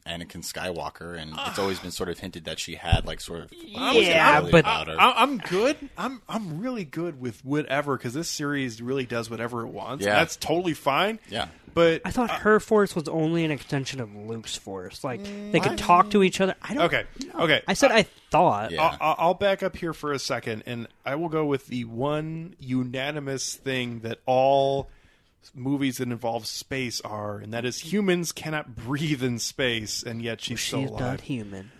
Anakin Skywalker, and it's ah. always been sort of hinted that she had like sort of Yeah, personality but- about her. I, I'm good. I'm I'm really good with whatever because this series really does whatever it wants. Yeah. that's totally fine. Yeah. but I thought her force was only an extension of Luke's force. Like mm, they could talk to each other. I don't. okay, okay. I said I thought. Yeah. I'll, I'll back up here for a second, and I will go with the one unanimous thing that all movies that involve space are, and that is humans cannot breathe in space, and yet she's still She's alive. not human.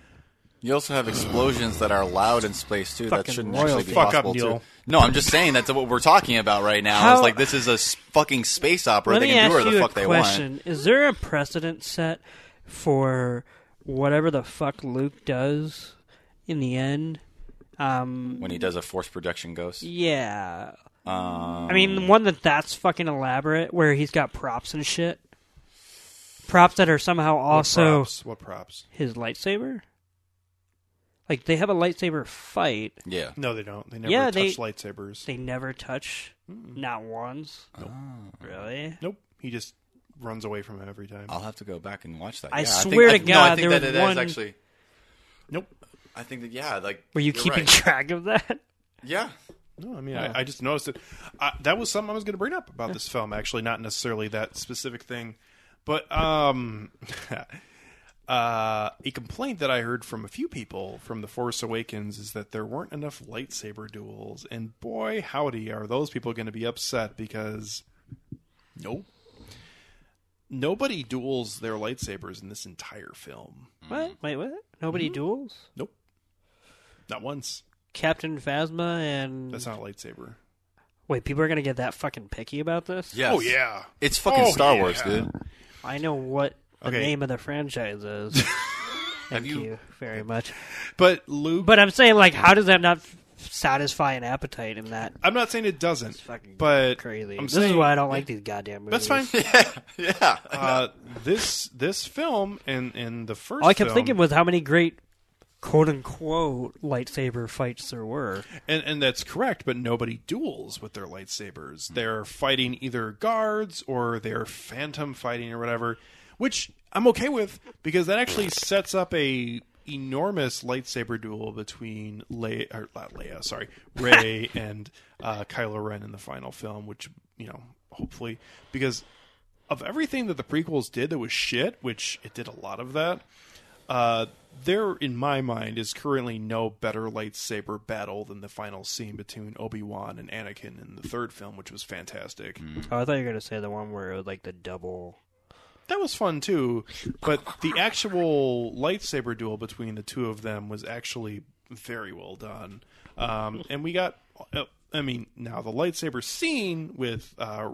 You also have explosions that are loud in space too. That shouldn't royalty. actually be Fuck up, possible Neil. too. No, I'm just saying that's what we're talking about right now. How- It's like this is a fucking space opera. Let they me can ask do whatever you the a fuck they question: Is there a precedent set for whatever the fuck Luke does in the end? Um, when he does a force projection ghost. yeah. Um, I mean, the one that that's fucking elaborate, where he's got props and shit. Props that are somehow What also props? What props? his lightsaber. Like they have a lightsaber fight. yeah. No, they don't. They never Yeah, touch they- lightsabers. They never touch, not once. nope Really? nope. He just runs away from it every time. I'll have to go back and watch that. I Yeah, think- swear to I, no, I God, think there that was it is one- actually. Nope. I think that yeah, like Were you keeping right. track of that? No, I mean, I, I just noticed it. Uh, that was something I was going to bring up about this film. Actually, not necessarily that specific thing, but um, uh, a complaint that I heard from a few people from The Force Awakens is that there weren't enough lightsaber duels, and boy, howdy, are those people going to be upset because Nope. nobody duels their lightsabers in this entire film. What? Wait, what? Nobody duels? Nope, not once. Captain Phasma and That's not a lightsaber. wait, people are gonna get that fucking picky about this? Yes. Oh yeah, It's fucking Oh, Star yeah. Wars, dude. I know what the Okay. name of the franchise is. Thank you- you very much. but Luke. But I'm saying, like, how does that not f- satisfy an appetite in that? I'm not saying it doesn't. Fucking but crazy. I'm this saying is why I don't like these goddamn movies. That's fine. Yeah. uh, this this film and and the first All I kept film, thinking was how many great quote unquote lightsaber fights there were. and and that's correct, but nobody duels with their lightsabers. They're fighting either guards or they're phantom fighting or whatever, which I'm okay with because that actually sets up a enormous lightsaber duel between Leia, or not Leia, sorry, Rey and uh, Kylo Ren in the final film, which you know, hopefully, because of everything that the prequels did that was shit, which it did a lot of that. Uh, there, in my mind, is currently no better lightsaber battle than the final scene between Obi Wan and Anakin in the third film, which was fantastic. Oh, I thought you were gonna say the one where it was like the double. That was fun too, but the actual lightsaber duel between the two of them was actually very well done. Um, and we got, uh, I mean, now the lightsaber scene with uh,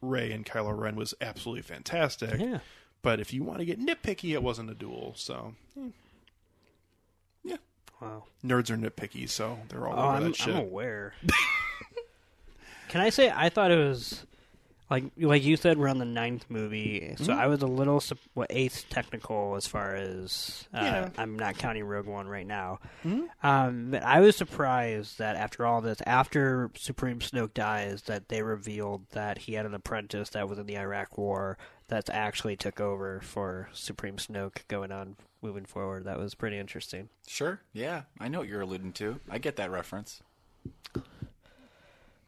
Rey and Kylo Ren was absolutely fantastic. Yeah. But if you want to get nitpicky, it wasn't a duel. So yeah, Wow. nerds are nitpicky, so they're all Oh, over I'm, that shit. I'm aware. Can I say I thought it was like like you said we're on the ninth movie, so Mm-hmm. I was a little what eighth technical as far as uh, Yeah. I'm not counting Rogue One right now. Mhm. Um, but I was surprised that after all this, after Supreme Snoke dies, that they revealed that he had an apprentice that was in the Iraq War that actually took over for Supreme Snoke going on moving forward. That was pretty interesting. Sure. Yeah. I know what you're alluding to. I get that reference.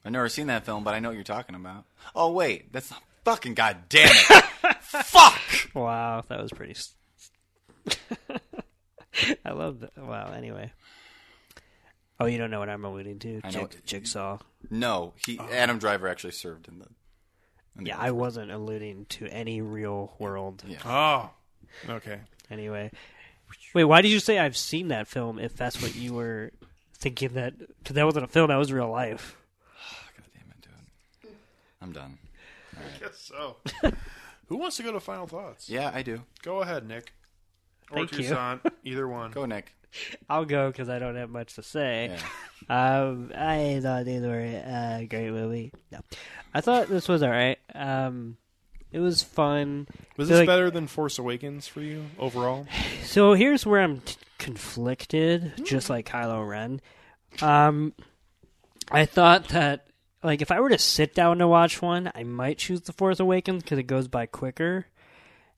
I've never seen that film, but I know what you're talking about. Oh wait, that's not fucking goddamn it. Fuck. Wow, that was pretty. I love that. Wow. Anyway. Oh, you don't know what I'm alluding to? I know Jig- Jigsaw. No, he oh. Adam Driver actually served in the. in the Yeah, I wasn't alluding to any real world. Yeah. Oh, okay. Anyway, wait. Why did you say I've seen that film? If that's what you were thinking that, because that wasn't a film, that was real life. God damn it, dude. I'm done. I Guess so. Who wants to go to final thoughts? Yeah, I do. Go ahead, Nick. Or Thank you. Toussaint, either one. Go, Nick. I'll go because I don't have much to say. Yeah. Um, I thought these were a great movie. No, I thought this was all right. Um, It was fun. Was So, this like- better than Force Awakens for you overall? So here's where I'm t- conflicted, just like Kylo Ren. Um, I thought that, like, if I were to sit down to watch one, I might choose The Force Awakens because it goes by quicker,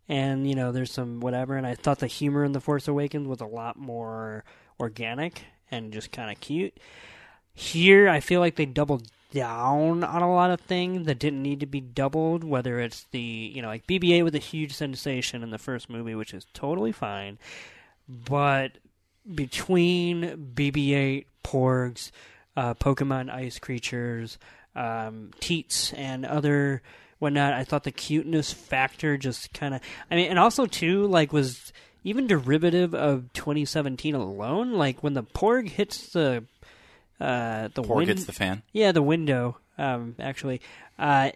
and you know, there's some whatever. And I thought the humor in The Force Awakens was a lot more organic and just kind of cute. Here, I feel like they doubled down on a lot of things that didn't need to be doubled. Whether it's the you know like BB-8 was a huge sensation in the first movie, which is totally fine, but between BB-8, Porgs, uh, Pokemon Ice creatures, um, Teats, and other whatnot, I thought the cuteness factor just kind of. I mean, and also too like was even derivative of 2017 alone. Like when the Porg hits the uh, the Porg wind- hits the fan. yeah, the window. Um, actually, uh,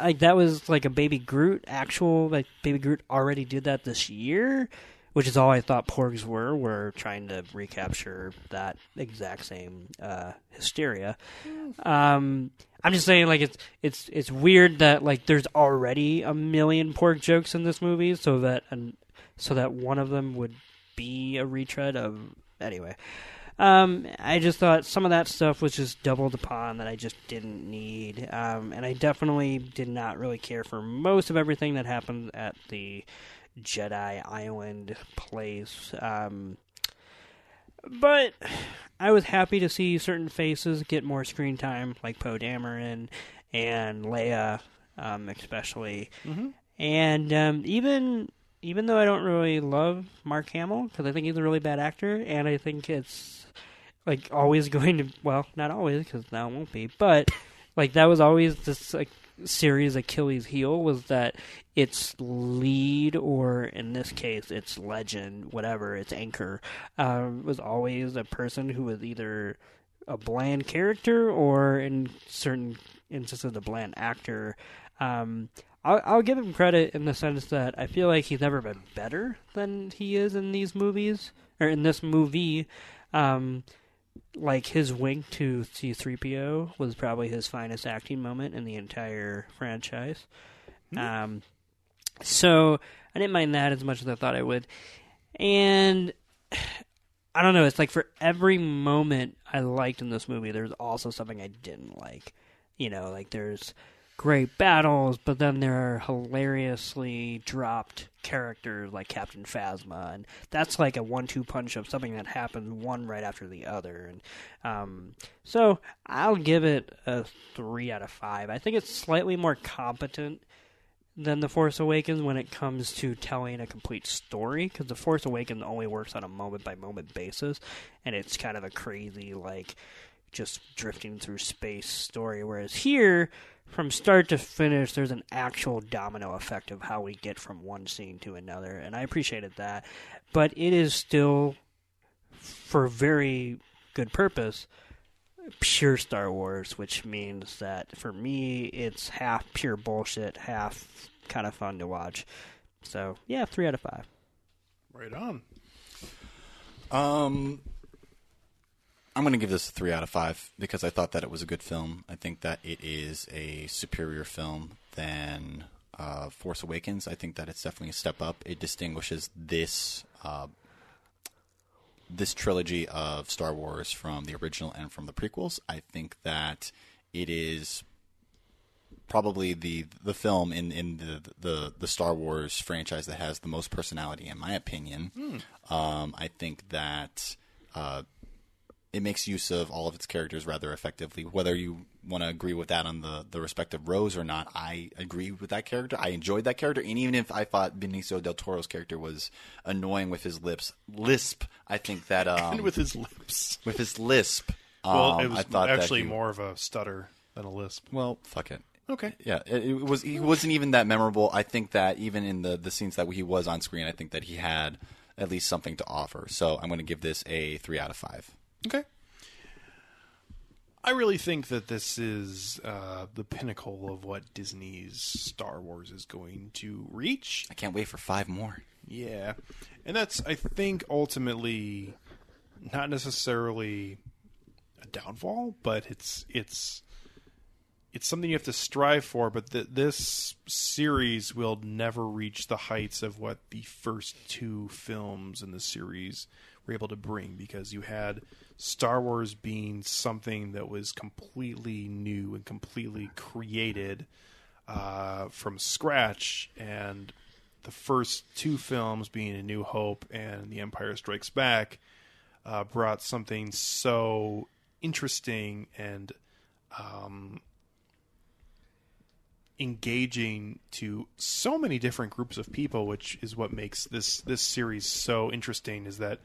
like that was like a Baby Groot. Actual like Baby Groot already did that this year, which is all I thought Porgs were. Were trying to recapture that exact same uh, hysteria. Um, I'm just saying, like it's it's it's weird that like there's already a million Porg jokes in this movie, so that and so that one of them would be a retread of anyway. Um, I just thought some of that stuff was just doubled upon that I just didn't need. Um, and I definitely did not really care for most of everything that happened at the Jedi Island place. Um, but I was happy to see certain faces get more screen time, like Poe Dameron and Leia, um, especially. And um, even even though I don't really love Mark Hamill because I think he's a really bad actor, and I think it's like always going to well, not always because now it won't be, but like that was always just like series Achilles heel was that its lead or in this case its legend, whatever its anchor, um, was always a person who was either a bland character or in certain instances a bland actor. Um, I'll, I'll give him credit in the sense that I feel like he's never been better than he is in these movies or in this movie. Um, like his wink to C3PO was probably his finest acting moment in the entire franchise. Um, so I didn't mind that as much as I thought I would. And I don't know, it's like for every moment I liked in this movie, there's also something I didn't like. You know, like there's great battles, but then there are hilariously dropped characters like Captain Phasma, and that's like a one-two punch of something that happens one right after the other. And um, so I'll give it a three out of five. I think it's slightly more competent than The Force Awakens when it comes to telling a complete story, because The Force Awakens only works on a moment-by-moment basis, and it's kind of a crazy like just drifting through space story. Whereas here, from start to finish, there's an actual domino effect of how we get from one scene to another, and I appreciated that. But it is still, for very good purpose, pure Star Wars, which means that for me, it's half pure bullshit, half kind of fun to watch. So yeah, three out of five. Right on. Um, I'm going to give this a three out of five because I thought that it was a good film. I think that it is a superior film than uh, Force Awakens. I think that it's definitely a step up. It distinguishes this uh, this trilogy of Star Wars from the original and from the prequels. I think that it is probably the the film in in the the the Star Wars franchise that has the most personality, in my opinion. Um, I think that uh, it makes use of all of its characters rather effectively. Whether you want to agree with that on the the respective rows or not, I agree with that character. I enjoyed that character, and even if I thought Benicio del Toro's character was annoying with his lips lisp, I think that um, And with his lips. with his lisp. Well, um, it was I thought actually he- more of a stutter than a lisp. Well, fuck it. Okay. Yeah, it, it was. He wasn't even that memorable. I think that even in the the scenes that he was on screen, I think that he had at least something to offer. So I'm going to give this a three out of five. Okay. I really think that this is uh, the pinnacle of what Disney's Star Wars is going to reach. I can't wait for five more. Yeah. And that's, I think, ultimately not necessarily a downfall, but it's it's it's something you have to strive for, but th- this series will never reach the heights of what the first two films in the series were able to bring because you had Star Wars being something that was completely new and completely created uh, from scratch, and the first two films being A New Hope and The Empire Strikes Back uh, brought something so interesting and um, engaging to so many different groups of people, which is what makes this this series so interesting. Is that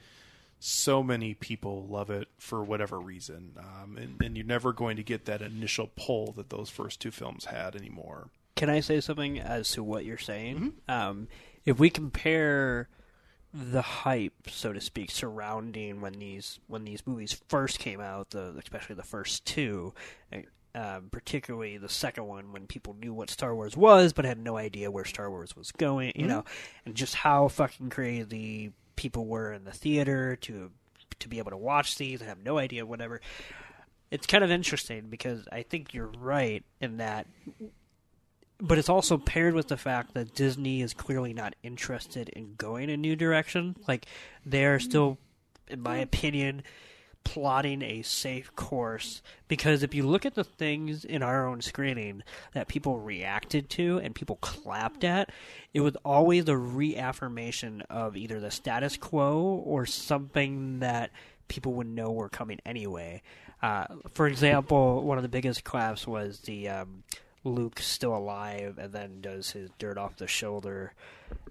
so many people love it for whatever reason, um, and, and you're never going to get that initial pull that those first two films had anymore. Can I say something as to what you're saying? Um, if we compare the hype, so to speak, surrounding when these when these movies first came out, the especially the first two, um, particularly the second one, when people knew what Star Wars was but had no idea where Star Wars was going, you know, and just how fucking crazy people were in the theater to to be able to watch these I have no idea whatever. It's kind of interesting because I think you're right in that but it's also paired with the fact that Disney is clearly not interested in going a new direction. Like they're still, in my opinion, plotting a safe course. Because if you look at the things in our own screening that people reacted to and people clapped at, it was always a reaffirmation of either the status quo or something that people would know were coming anyway. Uh, for example, one of the biggest claps was the um, Luke still alive and then does his dirt off the shoulder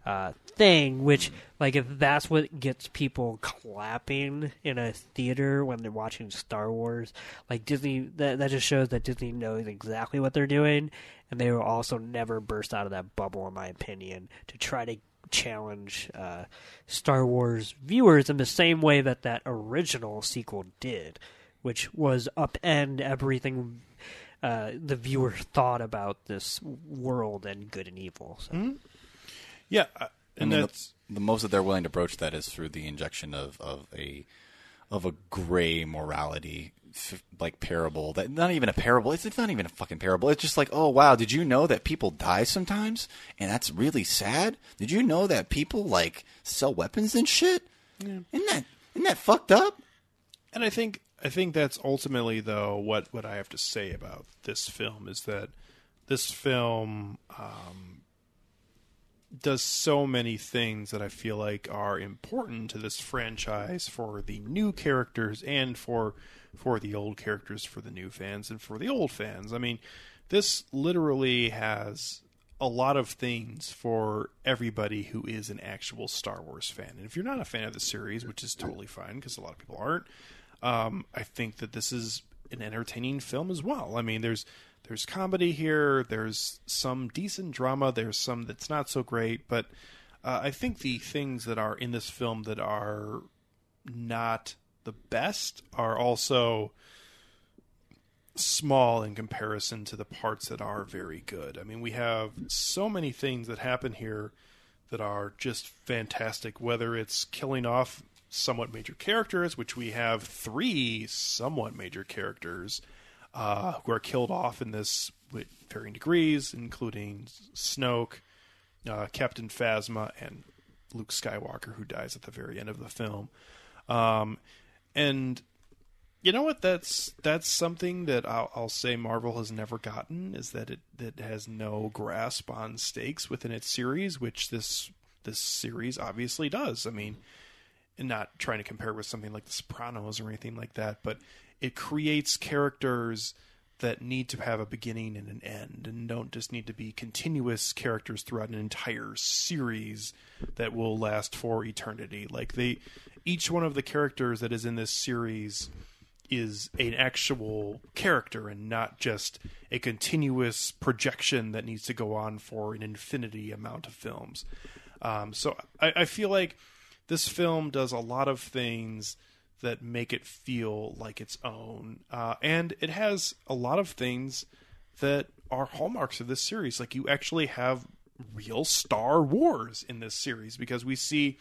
uh, thing, which, like, if that's what gets people clapping in a theater when they're watching Star Wars, like, Disney, that, that just shows that Disney knows exactly what they're doing, and they will also never burst out of that bubble, in my opinion, to try to challenge uh, Star Wars viewers in the same way that that original sequel did, which was upend everything uh, the viewer thought about this world and good and evil. So. Yeah, uh, I and mean, that's the, the most that they're willing to broach that is through the injection of, of a of a gray morality like parable that not even a parable it's, it's not even a fucking parable it's just like oh wow did you know that people die sometimes? And that's really sad? Did you know that people like sell weapons and shit? Isn't that isn't that fucked up? And I think I think that's ultimately though what what I have to say about this film is that this film um, does so many things that I feel like are important to this franchise for the new characters and for for the old characters for the new fans and for the old fans. I mean, this literally has a lot of things for everybody who is an actual Star Wars fan. And if you're not a fan of the series, which is totally fine because a lot of people aren't, um, I think that this is an entertaining film as well. I mean, there's there's comedy here, there's some decent drama, there's some that's not so great, but uh, I think the things that are in this film that are not the best are also small in comparison to the parts that are very good. I mean, we have so many things that happen here that are just fantastic, whether it's killing off somewhat major characters, which we have three somewhat major characters uh, who are killed off in this with varying degrees, including Snoke, uh, Captain Phasma, and Luke Skywalker, who dies at the very end of the film. Um, and you know what? That's that's something that I'll, I'll say Marvel has never gotten is that it that has no grasp on stakes within its series, which this this series obviously does. I mean, and not trying to compare with something like The Sopranos or anything like that, but it creates characters that need to have a beginning and an end and don't just need to be continuous characters throughout an entire series that will last for eternity. Like they each one of the characters that is in this series is an actual character and not just a continuous projection that needs to go on for an infinity amount of films. Um, so I, I feel like this film does a lot of things that make it feel like its own, uh, and it has a lot of things that are hallmarks of this series. Like you actually have real Star Wars in this series because we see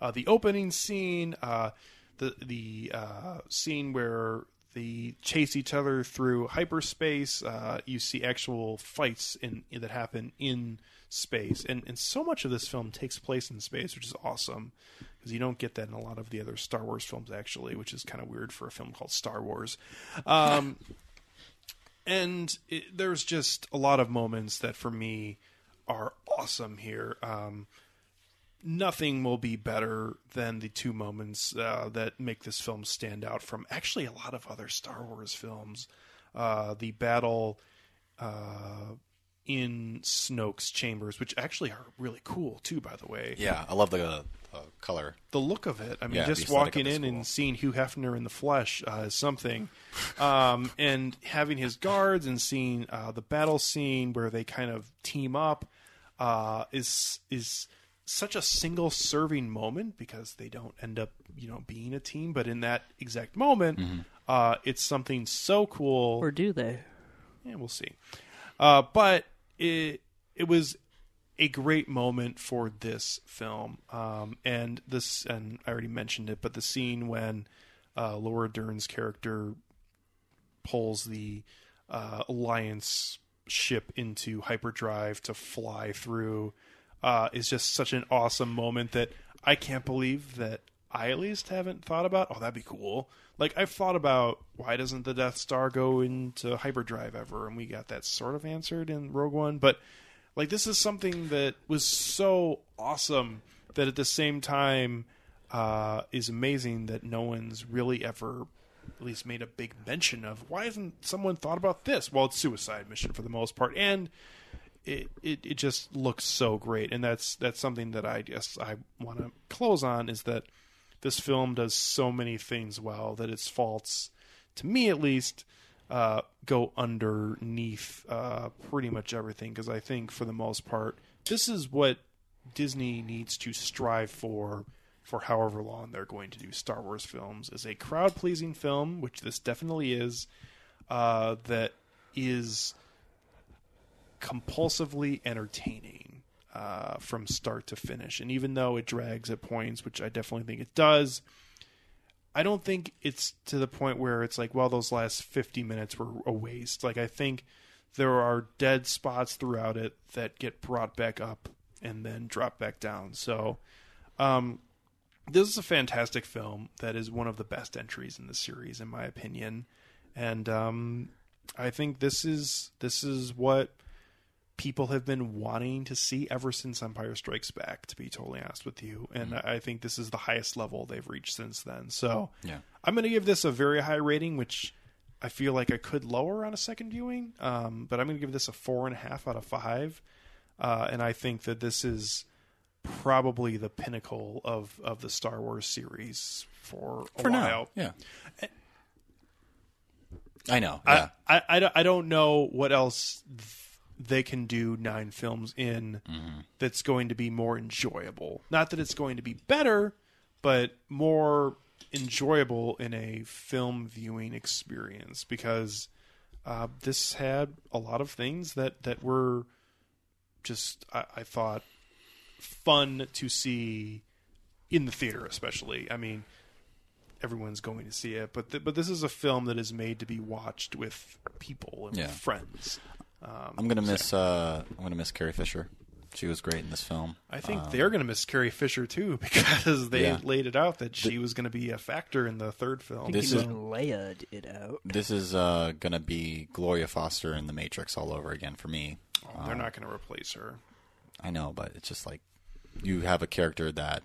uh, the opening scene, uh, the the uh, scene where they chase each other through hyperspace. Uh, you see actual fights in, that happen in space, and and so much of this film takes place in space, which is awesome because you don't get that in a lot of the other Star Wars films, actually, which is kind of weird for a film called Star Wars. Um, and it, there's just a lot of moments that for me are awesome here. Um, nothing will be better than the two moments uh, that make this film stand out from actually a lot of other Star Wars films. Uh, the battle uh, in Snoke's chambers, which actually are really cool too, by the way. Yeah, I love the uh, color. The look of it. I mean, Yeah, just walking in cool. and seeing Hugh Hefner in the flesh uh, is something, um, and having his guards and seeing uh, the battle scene where they kind of team up uh, is is such a single serving moment because they don't end up you know being a team, but in that exact moment, Mm-hmm. uh, it's something so cool. Or do they? Yeah, we'll see. Uh, but it it was a great moment for this film, um, and this and I already mentioned it, but the scene when uh, Laura Dern's character pulls the uh, Alliance ship into hyperdrive to fly through uh, is just such an awesome moment that I can't believe that I at least haven't thought about. Oh, that'd be cool. Like I've thought about why doesn't the Death Star go into hyperdrive ever, and we got that sort of answered in Rogue One, but like this is something that was so awesome that at the same time uh, is amazing that no one's really ever at least made a big mention of why hasn't someone thought about this well it's suicide mission for the most part and it, it, it just looks so great. And that's that's something that i guess i want to close on is that this film does so many things well that its faults to me at least uh, go underneath uh, pretty much everything. Because i think for the most part this is what disney needs to strive for for however long they're going to do Star Wars films is a crowd pleasing film, which this definitely is, uh, that is compulsively entertaining uh, from start to finish. And even though it drags at points, which I definitely think it does, I don't think it's to the point where it's like, well, those last 50 minutes were a waste. Like, I think there are dead spots throughout it that get brought back up and then drop back down. So, um, this is a fantastic film that is one of the best entries in the series, in my opinion. And um, I think this is this is what people have been wanting to see ever since Empire Strikes Back. To be totally honest with you, and I think this is the highest level they've reached since then. So Yeah. I'm going to give this a very high rating, which I feel like I could lower on a second viewing. Um, but I'm going to give this a four and a half out of five, uh, and I think that this is probably the pinnacle of of the Star Wars series for a For while. now. Yeah. I know. I, Yeah. I, I, don't- I don't know what else they can do nine films in that's going to be more enjoyable. Not that it's going to be better, but more enjoyable in a film viewing experience because uh, this had a lot of things that, that were just, I, I thought, fun to see in the theater, especially. I mean, everyone's going to see it, but th- but this is a film that is made to be watched with people and Yeah. with friends. Um, I'm gonna miss. Uh, I'm gonna miss Carrie Fisher. She was great in this film. I think Um, they're going to miss Carrie Fisher too because they Yeah. laid it out that she was going to be a factor in the third film. This This is- is Leia it out. This is uh, gonna be Gloria Foster in The Matrix all over again for me. Oh, they're not going to replace her. I know, but it's just like you have a character that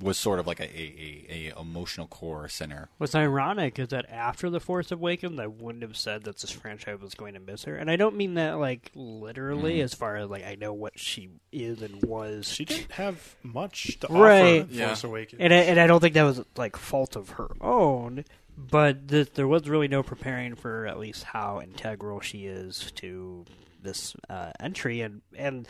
was sort of like a, a, a, a emotional core center. What's ironic is that after The Force Awakens, I wouldn't have said that this franchise was going to miss her. And I don't mean that, like, literally, as far as, like, I know what she is and was. She didn't have much to Right. offer. Yeah. Force Awakens. And I, and I don't think that was, like, fault of her own. But th- there was really no preparing for at least how integral she is to this uh, entry. And, and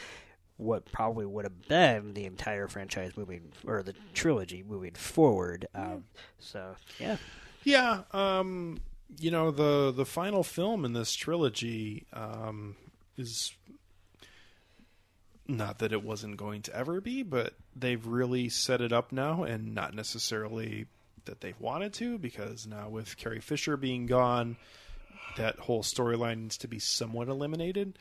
what probably would have been the entire franchise moving, or the trilogy moving forward. Um, so, yeah. Yeah, um, you know the the final film in this trilogy um, is not that it wasn't going to ever be, but they've really set it up now, and not necessarily that they've wanted to because now with Carrie Fisher being gone, that whole storyline needs to be somewhat eliminated.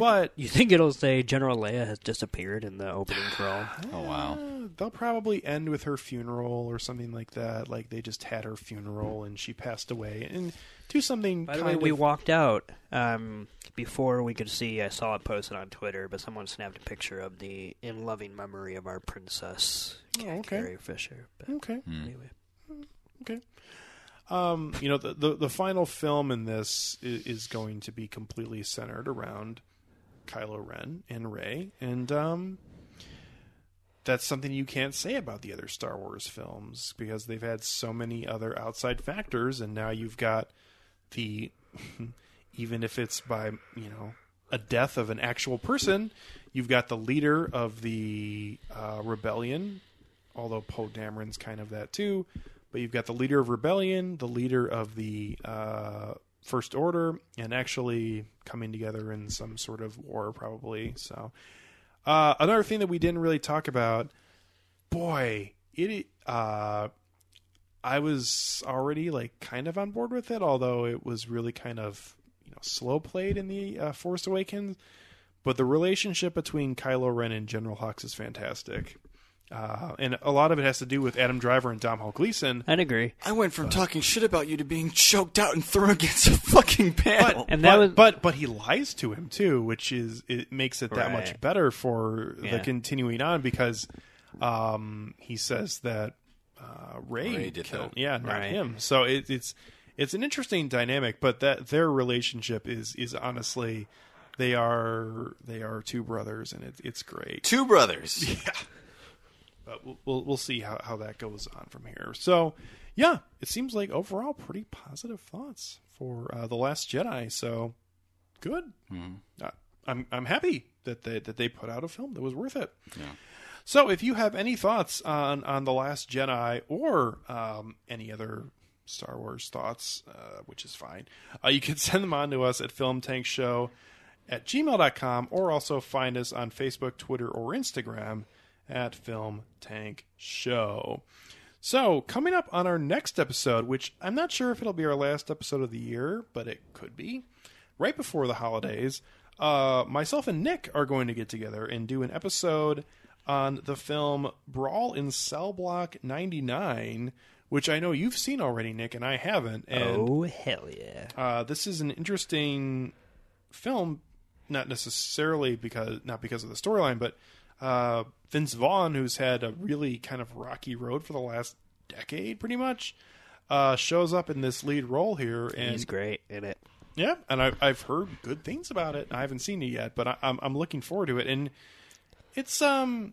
But You think it'll say General Leia has disappeared in the opening crawl? Oh wow. they'll probably end with her funeral or something like that. Like they just had her funeral and she passed away, and do something. By the kind way, we walked out um, before we could see. I saw it posted on Twitter, but someone snapped a picture of the in loving memory of our princess, Oh, okay. Carrie Fisher. But okay. anyway, Okay. Um, you know, the, the the final film in this is, is going to be completely centered around Kylo Ren and Rey, and um, that's something you can't say about the other Star Wars films because they've had so many other outside factors, and now you've got the even if it's by you know a death of an actual person, you've got the leader of the uh, rebellion although Poe Dameron's kind of that too. But you've got the leader of rebellion, the leader of the uh, First Order, and actually coming together in some sort of war, probably. So, uh, another thing that we didn't really talk about, boy, it. Uh, I was already like kind of on board with it, although it was really kind of you know slow played in the uh, Force Awakens. But the relationship between Kylo Ren and General Hux is fantastic. Uh, and a lot of it has to do with Adam Driver and Domhnall Gleeson. I'd agree. I went from talking shit about you to being choked out and thrown against a fucking panel. And that but, was- but but he lies to him too, which is it makes it that much Right. better for the Yeah. continuing on because um, he says that uh, Rey, Rey did killed, that. yeah, not Right. him. So it, it's it's an interesting dynamic, but that their relationship is is honestly they are they are two brothers, and it's it's great. Two brothers. but we'll, we'll we'll see how, how that goes on from here. So, yeah, it seems like overall pretty positive thoughts for uh, the Last Jedi. So, good. Uh, I'm I'm happy that they that they put out a film that was worth it. Yeah. So, if you have any thoughts on on the Last Jedi or um, any other Star Wars thoughts, uh, which is fine, uh, you can send them on to us at Film Tank Show at gmail.com or also find us on Facebook, Twitter, or Instagram at Film Tank Show. So, coming up on our next episode, which I'm not sure if it'll be our last episode of the year, but it could be, right before the holidays, uh, myself and Nick are going to get together and do an episode on the film Brawl in Cell Block 99, which I know you've seen already, Nick, and I haven't. And oh hell yeah! uh, this is an interesting film, not necessarily because not because of the storyline, but uh, Vince Vaughn, who's had a really kind of rocky road for the last decade, pretty much, uh, shows up in this lead role here, and He's great in it. yeah, and I've I've heard good things about it. I haven't seen it yet, but I, I'm I'm looking forward to it, and it's um,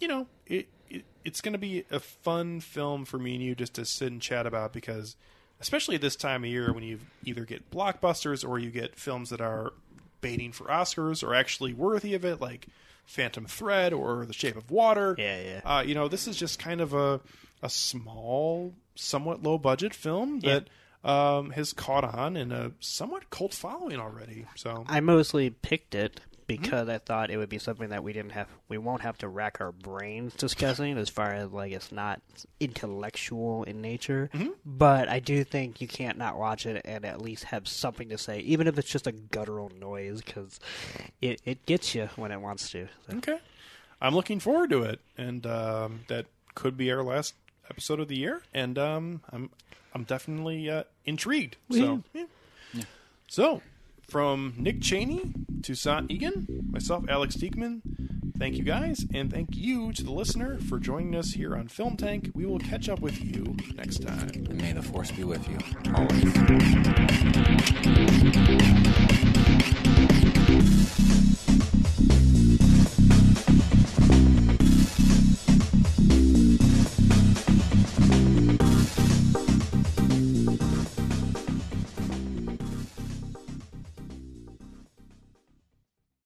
you know, it, it it's going to be a fun film for me and you just to sit and chat about because, especially this time of year when you either get blockbusters or you get films that are baiting for Oscars or actually worthy of it, like Phantom Thread or The Shape of Water. Yeah, yeah. Uh, you know, this is just kind of a a small, somewhat low budget film that um, has caught on in a somewhat cult following already. So I mostly picked it because I thought it would be something that we didn't have, we won't have to rack our brains discussing as far as like it's not intellectual in nature. But I do think you can't not watch it and at least have something to say, even if it's just a guttural noise, because it it gets you when it wants to. So, okay, I'm looking forward to it, and um, that could be our last episode of the year, and um, I'm I'm definitely uh, intrigued. So yeah. So, from Nick Cheney, to Toussaint Egan, myself, Alex Diekman, thank you guys, and thank you to the listener for joining us here on Film Tank. We will catch up with you next time. And may the force be with you. Always.